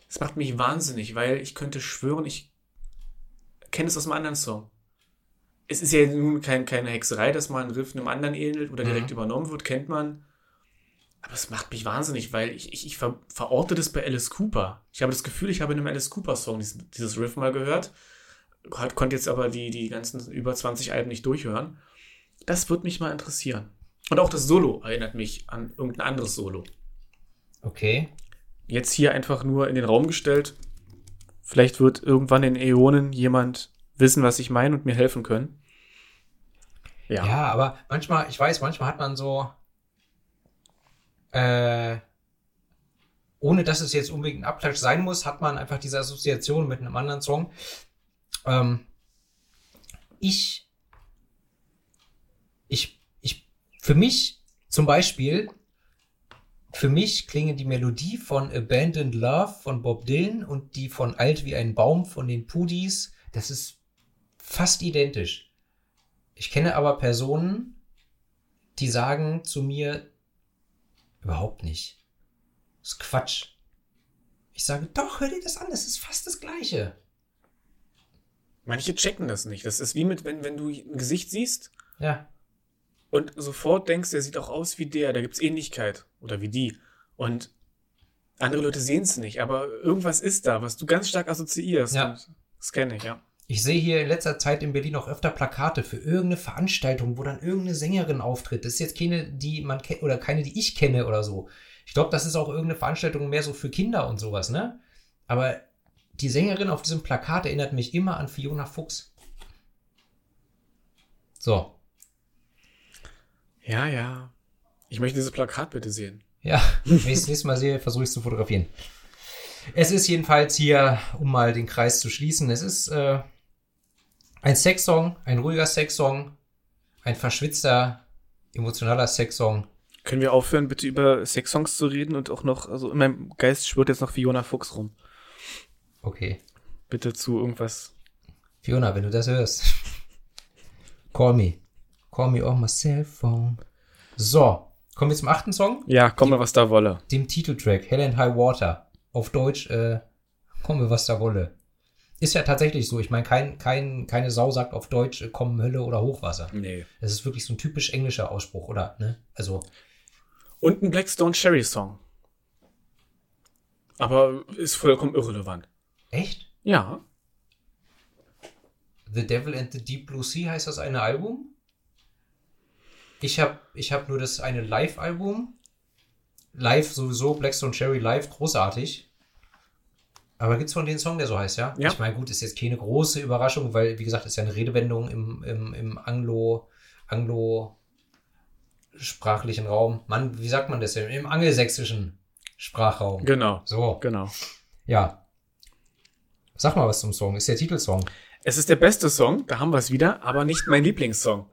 das macht mich wahnsinnig, weil ich könnte schwören, ich kenne es aus einem anderen Song. Es ist ja nun kein, keine Hexerei, dass mal ein Riff einem anderen ähnelt oder direkt Mhm. übernommen wird, kennt man. Aber es macht mich wahnsinnig, weil ich, ich, ich ver verorte das bei Alice Cooper. Ich habe das Gefühl, ich habe in einem Alice Cooper-Song dieses, dieses Riff mal gehört. Hat, konnte jetzt aber die, die ganzen über 20 Alben nicht durchhören. Das würde mich mal interessieren. Und auch das Solo erinnert mich an irgendein anderes Solo. Okay. Jetzt hier einfach nur in den Raum gestellt. Vielleicht wird irgendwann in Äonen jemand wissen, was ich meine und mir helfen können. Ja. Ja, aber manchmal, ich weiß, manchmal hat man so, äh, ohne dass es jetzt unbedingt ein Abklatsch sein muss, hat man einfach diese Assoziation mit einem anderen Song. Ähm, ich, ich, ich, für mich zum Beispiel, für mich klingen die Melodie von Abandoned Love von Bob Dylan und die von Alt wie ein Baum von den Pudis, das ist fast identisch. Ich kenne aber Personen, die sagen zu mir, überhaupt nicht. Das ist Quatsch. Ich sage, doch, hör dir das an, das ist fast das Gleiche. Manche checken das nicht. Das ist wie mit, wenn, wenn du ein Gesicht siehst Ja. Und sofort denkst, der sieht auch aus wie der, da gibt's Ähnlichkeit. Oder wie die. Und andere Leute sehen es nicht, aber irgendwas ist da, was du ganz stark assoziierst. Ja. Das kenne ich, ja. Ich sehe hier in letzter Zeit in Berlin auch öfter Plakate für irgendeine Veranstaltung, wo dann irgendeine Sängerin auftritt. Das ist jetzt keine, die man kennt oder keine, die ich kenne oder so. Ich glaube, das ist auch irgendeine Veranstaltung mehr so für Kinder und sowas, ne? Aber die Sängerin auf diesem Plakat erinnert mich immer an Fiona Fuchs. So. Ja, ja. Ich möchte dieses Plakat bitte sehen. Ja, wenn ich das nächste Mal sehe, versuche ich es zu fotografieren. Es ist jedenfalls hier, um mal den Kreis zu schließen, es ist äh, ein Sexsong, ein ruhiger Sexsong, ein verschwitzter, emotionaler Sexsong. Können wir aufhören, bitte über Sexsongs zu reden und auch noch, also in meinem Geist schwirrt jetzt noch Fiona Fuchs rum. Okay. Bitte zu irgendwas. Fiona, wenn du das hörst. Call me. Call me on my cell phone. So, kommen wir zum achten Song. Ja, komme, was da wolle. Dem Titeltrack, Hell and High Water. Auf Deutsch, äh, komme, was da wolle. Ist ja tatsächlich so. Ich meine, kein, kein, keine Sau sagt auf Deutsch, äh, kommen Hölle oder Hochwasser. Nee. Das ist wirklich so ein typisch englischer Ausspruch, oder? Ne? Also, Und ein Blackstone Cherry Song. Aber ist vollkommen irrelevant. echt? Ja. The Devil and the Deep Blue Sea heißt das eine Album? Ich habe ich hab nur das eine Live-Album. Live sowieso, Blackstone Cherry Live, großartig. Aber gibt's von den Song, der so heißt, ja? Ja. Ich meine, gut, ist jetzt keine große Überraschung, weil, wie gesagt, ist ja eine Redewendung im, im, im Anglo, Anglo sprachlichen Raum. Mann, wie sagt man das denn? Im angelsächsischen Sprachraum. Genau. So, Genau. ja. Sag mal was zum Song. Ist der Titelsong. Es ist der beste Song, da haben wir es wieder, aber nicht mein Lieblingssong.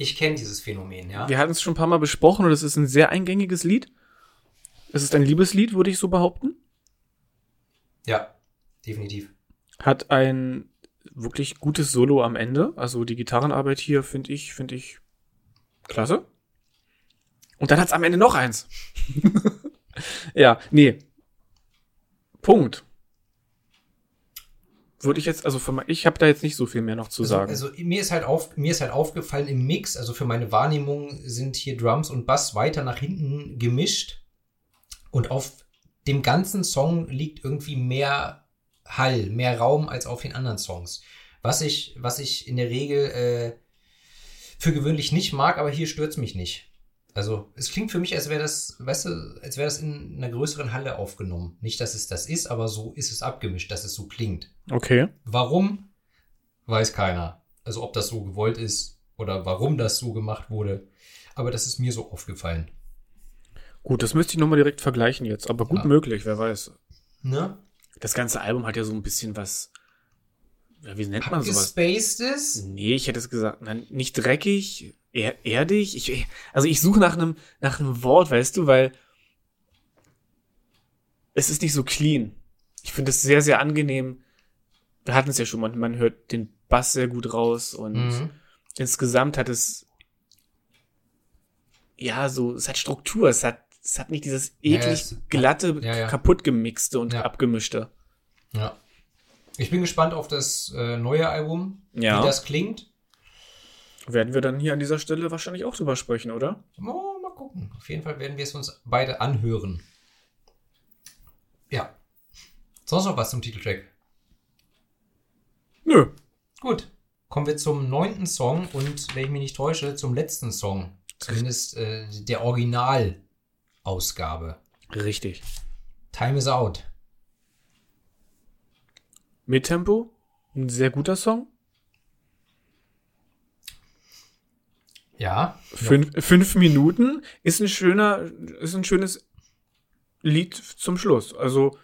Ich kenne dieses Phänomen, ja. Wir hatten es schon ein paar Mal besprochen und es ist ein sehr eingängiges Lied. Es ist ein Liebeslied, würde ich so behaupten. Ja, definitiv. Hat ein wirklich gutes Solo am Ende. Also die Gitarrenarbeit hier finde ich, finde ich klasse. Und dann hat's am Ende noch eins. ja, nee. Punkt. Würde ich jetzt, also für ich habe da jetzt nicht so viel mehr noch zu Also, sagen. also mir ist halt auf, mir ist halt aufgefallen im Mix, also für meine Wahrnehmung sind hier Drums und Bass weiter nach hinten gemischt und auf dem ganzen Song liegt irgendwie mehr Hall, mehr Raum als auf den anderen Songs. Was ich, was ich in der Regel äh, für gewöhnlich nicht mag, aber hier stört's mich nicht. Also es klingt für mich, als wäre das, weißt du, als wäre das in einer größeren Halle aufgenommen. Nicht, dass es das ist, aber so ist es abgemischt, dass es so klingt. okay. Warum? Weiß keiner. Also ob das so gewollt ist oder warum das so gemacht wurde. Aber das ist mir so aufgefallen. Gut, das müsste ich nochmal direkt vergleichen jetzt. Aber gut Ja. möglich, wer weiß. Ne? Das ganze Album hat ja so ein bisschen was. Ja, wie nennt man sowas? Abgespaced ist? Nee, ich hätte es gesagt, nein, nicht dreckig, er, erdig. Ich, also ich suche nach einem, nach einem Wort, weißt du, weil es ist nicht so clean. Ich finde es sehr, sehr angenehm. Wir hatten es ja schon mal, man hört den Bass sehr gut raus und Mhm. insgesamt hat es ja so, es hat Struktur, es hat, es hat nicht dieses Ja, eklig es- glatte, ja, ja. kaputt gemixte und Ja. abgemischte. Ja. Ich bin gespannt auf das äh, neue Album, Ja. wie das klingt. Werden wir dann hier an dieser Stelle wahrscheinlich auch drüber sprechen, oder? Oh, mal gucken. Auf jeden Fall werden wir es uns beide anhören. Ja. Sonst noch was zum Titeltrack? Nö. Gut. Kommen wir zum neunten Song und, wenn ich mich nicht täusche, zum letzten Song. Zumindest äh, der Originalausgabe. Richtig. Time is Out. Mit Tempo. Ein sehr guter Song. Ja. Fünf, fünf Minuten ist ein schöner, ist ein schönes Lied zum Schluss. Also,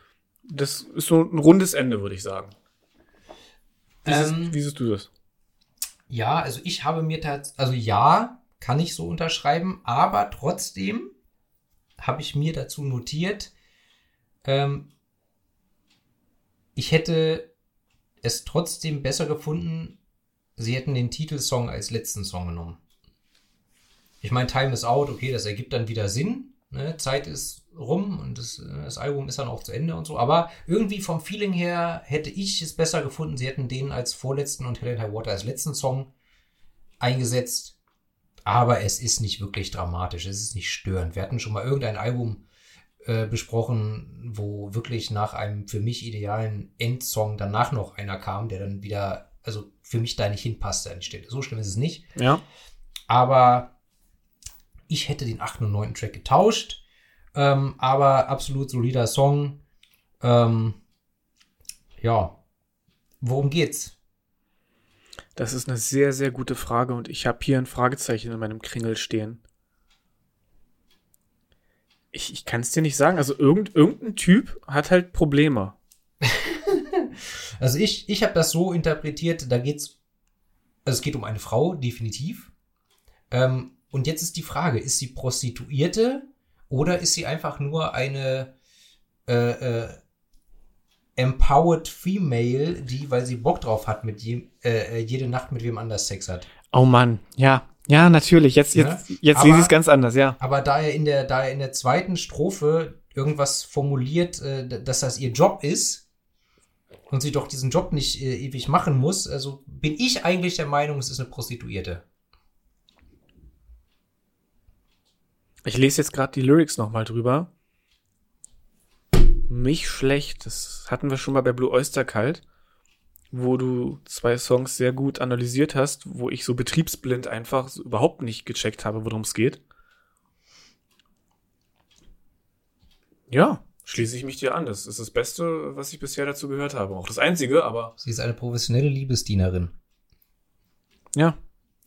das ist so ein rundes Ende, würde ich sagen. Wie, Ähm, siehst, wie siehst du das? Ja, also ich habe mir tatsächlich, also ja, kann ich so unterschreiben, aber trotzdem habe ich mir dazu notiert, ähm, ich hätte es trotzdem besser gefunden, sie hätten den Titelsong als letzten Song genommen. Ich meine, Time is Out, okay, das ergibt dann wieder Sinn. Ne? Zeit ist rum und das, äh, das Album ist dann auch zu Ende und so. Aber irgendwie vom Feeling her hätte ich es besser gefunden, sie hätten den als vorletzten und Hell and High Water als letzten Song eingesetzt. Aber es ist nicht wirklich dramatisch, es ist nicht störend. Wir hatten schon mal irgendein Album äh, besprochen, wo wirklich nach einem für mich idealen Endsong danach noch einer kam, der dann wieder, also für mich da nicht hinpasste an die Stelle. So schlimm ist es nicht. Ja. Aber ich hätte den achten und neunten Track getauscht. Ähm, aber absolut solider Song. Ähm, ja. Worum geht's? Das ist eine sehr, sehr gute Frage und ich habe hier ein Fragezeichen in meinem Kringel stehen. Ich, ich kann es dir nicht sagen. Also irgend, irgendein Typ hat halt Probleme. Also ich, ich habe das so interpretiert, da geht's, also es geht um eine Frau, definitiv. Ähm, und jetzt ist die Frage, ist sie Prostituierte oder ist sie einfach nur eine äh, äh, empowered Female, die, weil sie Bock drauf hat, mit je, äh, jede Nacht mit wem anders Sex hat? Oh Mann, ja. Ja, natürlich. Jetzt, jetzt, Ja, jetzt aber- lese ich es ganz anders, ja. Aber da er in der, da er in der zweiten Strophe irgendwas formuliert, äh, dass das ihr Job ist und sie doch diesen Job nicht äh, ewig machen muss, also bin ich eigentlich der Meinung, es ist eine Prostituierte. Ich lese jetzt gerade die Lyrics nochmal drüber. Mich schlecht, das hatten wir schon mal bei Blue Oyster Kalt, wo du zwei Songs sehr gut analysiert hast, wo ich so betriebsblind einfach so überhaupt nicht gecheckt habe, worum es geht. Ja, schließe ich mich dir an. Das ist das Beste, was ich bisher dazu gehört habe. Auch das Einzige, aber Sie ist eine professionelle Liebesdienerin, ja,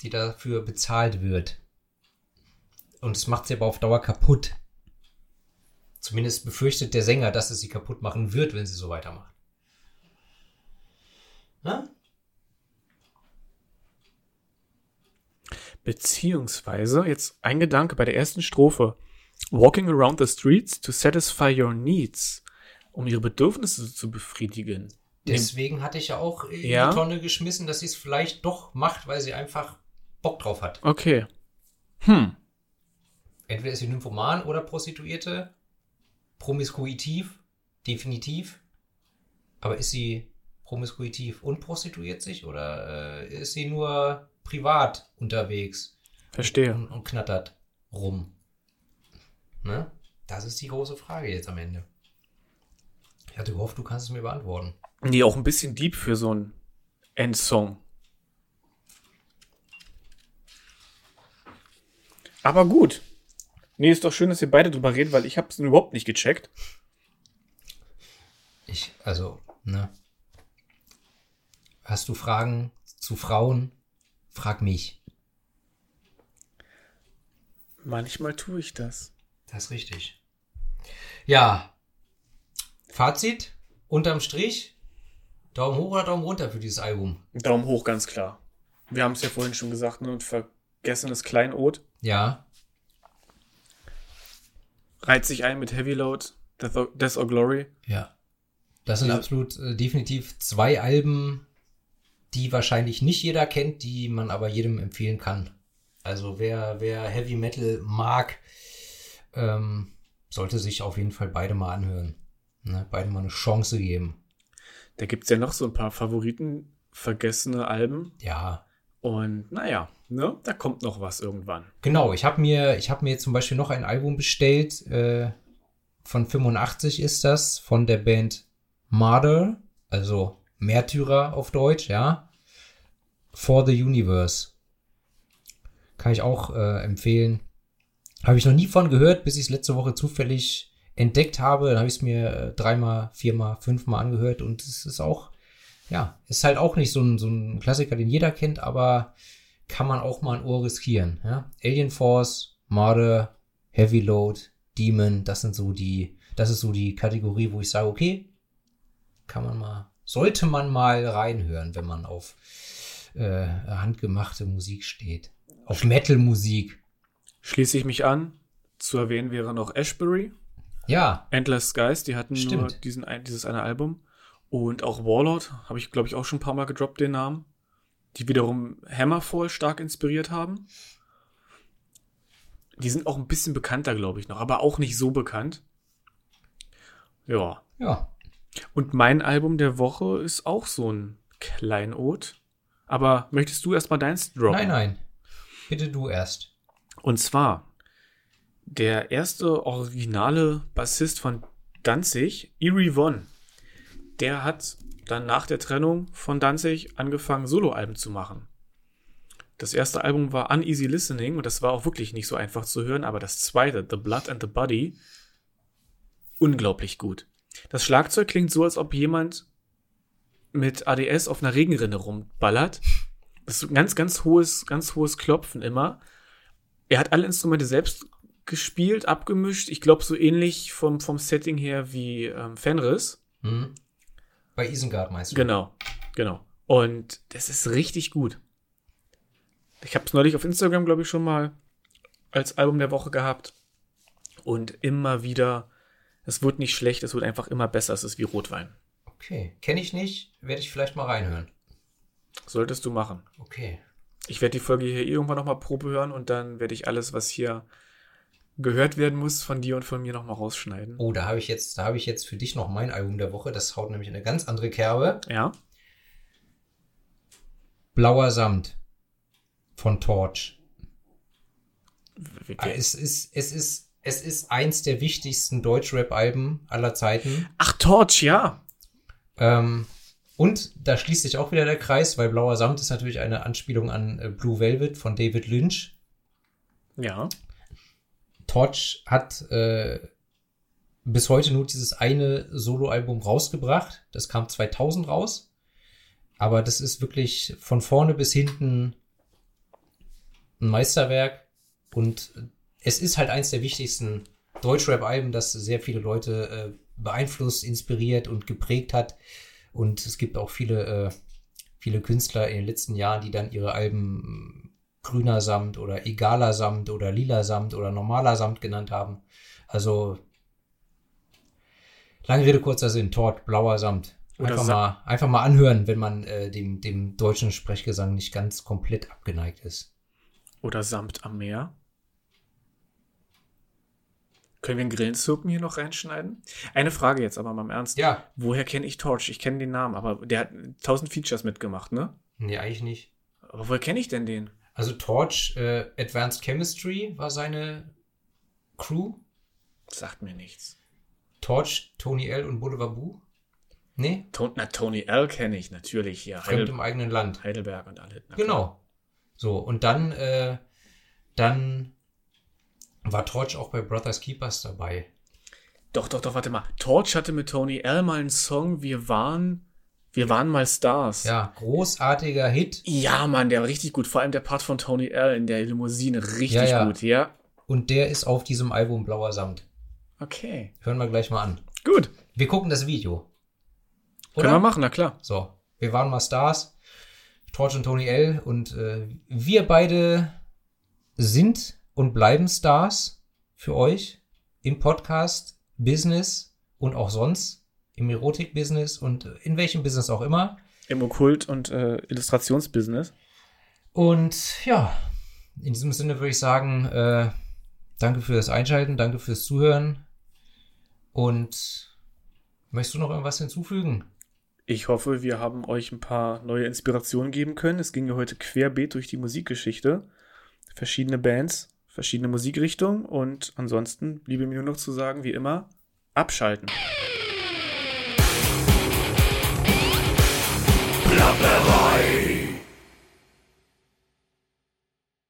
die dafür bezahlt wird. Und es macht sie aber auf Dauer kaputt. Zumindest befürchtet der Sänger, dass es sie kaputt machen wird, wenn sie so weitermacht. Na? Beziehungsweise, jetzt ein Gedanke bei der ersten Strophe. Walking around the streets to satisfy your needs. Um ihre Bedürfnisse zu befriedigen. Deswegen hatte ich ja auch in Ja. die Tonne geschmissen, dass sie es vielleicht doch macht, weil sie einfach Bock drauf hat. Okay. Hm. Entweder ist sie Nymphoman oder Prostituierte. Promiskuitiv, definitiv. Aber ist sie promiskuitiv und prostituiert sich oder äh, ist sie nur privat unterwegs Verstehe. und, und knattert rum? Ne? Das ist die große Frage jetzt am Ende. Ich hatte gehofft, du kannst es mir beantworten. Nee, auch ein bisschen deep für so einen Endsong. Aber gut. Nee, ist doch schön, dass wir beide drüber reden, weil ich habe es überhaupt nicht gecheckt. Ich, also, ne? Hast du Fragen zu Frauen? Frag mich. Manchmal tue ich das. Das ist richtig. Ja. Fazit, unterm Strich, Daumen hoch oder Daumen runter für dieses Album? Daumen hoch, ganz klar. Wir haben es ja vorhin schon gesagt, ne? Und vergessenes Kleinod. Ja, reiht sich ein mit Heavy Load, Death or, Death or Glory. ja. Das sind Ja. absolut äh, definitiv zwei Alben, die wahrscheinlich nicht jeder kennt, die man aber jedem empfehlen kann. Also wer, wer Heavy Metal mag, ähm, sollte sich auf jeden Fall beide mal anhören. Ne? Beide mal eine Chance geben. Da gibt's ja noch so ein paar Favoriten, vergessene Alben. Ja, Und naja, ne, da kommt noch was irgendwann. Genau, ich habe mir, ich habe mir zum Beispiel noch ein Album bestellt, äh, von 85 ist das, von der Band Martyr, also Märtyrer auf Deutsch, ja. For the Universe. Kann ich auch äh, empfehlen. Habe ich noch nie von gehört, bis ich es letzte Woche zufällig entdeckt habe. Dann habe ich es mir äh, dreimal, viermal, fünfmal angehört und es ist auch, ja, ist halt auch nicht so ein, so ein Klassiker, den jeder kennt, aber kann man auch mal ein Ohr riskieren. Ja? Alien Force, Marder, Heavy Load, Demon, das sind so die, das ist so die Kategorie, wo ich sage, okay, kann man mal, sollte man mal reinhören, wenn man auf äh, handgemachte Musik steht. Auf Metal-Musik. Schließe ich mich an. Zu erwähnen wäre noch Ashbury, Ja, Endless Skies, die hatten nur Stimmt. diesen, ein- dieses eine Album. Und auch Warlord, habe ich, glaube ich, auch schon ein paar Mal gedroppt, den Namen. Die wiederum Hammerfall stark inspiriert haben. Die sind auch ein bisschen bekannter, glaube ich, noch, aber auch nicht so bekannt. Ja. ja. Und mein Album der Woche ist auch so ein Kleinod. Aber möchtest du erstmal deins droppen? Nein, nein. Bitte du erst. Und zwar der erste originale Bassist von Danzig, Erie Von, der hat dann nach der Trennung von Danzig angefangen, Soloalben zu machen. Das erste Album war Uneasy Listening und das war auch wirklich nicht so einfach zu hören, aber das zweite, The Blood and the Body, unglaublich gut. Das Schlagzeug klingt so, als ob jemand mit ADS auf einer Regenrinne rumballert. Das ist ein ganz, ganz hohes, ganz hohes Klopfen immer. Er hat alle Instrumente selbst gespielt, abgemischt. Ich glaube, so ähnlich vom, vom Setting her wie ähm, Fenris. Mhm. Bei Isengard meinst du? Genau, genau. Und das ist richtig gut. Ich habe es neulich auf Instagram, glaube ich, schon mal als Album der Woche gehabt. Und immer wieder, es wird nicht schlecht, es wird einfach immer besser. Es ist wie Rotwein. Okay, kenne ich nicht, werde ich vielleicht mal reinhören. Solltest du machen. Okay. Ich werde die Folge hier irgendwann nochmal Probe hören und dann werde ich alles, was hier gehört werden muss, von dir und von mir nochmal rausschneiden. Oh, da habe ich jetzt, da habe ich jetzt für dich noch mein Album der Woche. Das haut nämlich eine ganz andere Kerbe. Ja. Blauer Samt von Torch. Wie- Ah, Es ist, es ist, es ist eins der wichtigsten Deutschrap-Alben aller Zeiten. Ach, Torch, ja. Ähm, und da schließt sich auch wieder der Kreis, weil Blauer Samt ist natürlich eine Anspielung an äh, Blue Velvet von David Lynch. Ja. Torch hat äh, bis heute nur dieses eine Soloalbum rausgebracht. Das kam 2000 raus. Aber das ist wirklich von vorne bis hinten ein Meisterwerk. Und es ist halt eins der wichtigsten Deutschrap-Alben, das sehr viele Leute äh, beeinflusst, inspiriert und geprägt hat. Und es gibt auch viele, äh, viele Künstler in den letzten Jahren, die dann ihre Alben grüner Samt oder egaler Samt oder lila Samt oder normaler Samt genannt haben. Also lange Rede, kurzer Sinn, Tort, blauer Samt. Einfach Sa- mal, einfach mal anhören, wenn man äh, dem, dem deutschen Sprechgesang nicht ganz komplett abgeneigt ist. Oder Samt am Meer. Können wir einen Grillenzirpen hier noch reinschneiden? Eine Frage jetzt aber mal im Ernst. Ja. Woher kenne ich Torch? Ich kenne den Namen, aber der hat tausend Features mitgemacht, ne? Nee, eigentlich nicht. Aber woher kenne ich denn den? Also Torch, äh, Advanced Chemistry war seine Crew. Sagt mir nichts. Torch, Tony L. und Boulevard Boo. Nee, To na, Tony L kenne ich natürlich hier. fremd Heidel im eigenen Land. Heidelberg und alle. Genau. So, und dann, äh, dann war Torch auch bei Brothers Keepers dabei. Doch, doch, doch, warte mal. Torch hatte mit Tony L mal einen Song, wir waren, wir waren mal Stars. Ja, großartiger Hit. Ja, Mann, der war richtig gut. Vor allem der Part von Tony L in der Limousine. Richtig Ja, ja. gut, ja. Und der ist auf diesem Album Blauer Samt. Okay. Hören wir gleich mal an. Gut. Wir gucken das Video. Können wir machen, na klar. So, wir waren mal Stars. Torch und Tony L. Und äh, wir beide sind und bleiben Stars für euch im Podcast, Business und auch sonst, im Erotik-Business und in welchem Business auch immer. Im Okkult- und äh, Illustrationsbusiness. Und ja, in diesem Sinne würde ich sagen, äh, danke fürs Einschalten, danke fürs Zuhören. Und möchtest du noch irgendwas hinzufügen? Ich hoffe, wir haben euch ein paar neue Inspirationen geben können. Es ging ja heute querbeet durch die Musikgeschichte. Verschiedene Bands, verschiedene Musikrichtungen. Und ansonsten bliebe mir nur noch zu sagen, wie immer, abschalten. Plapperei.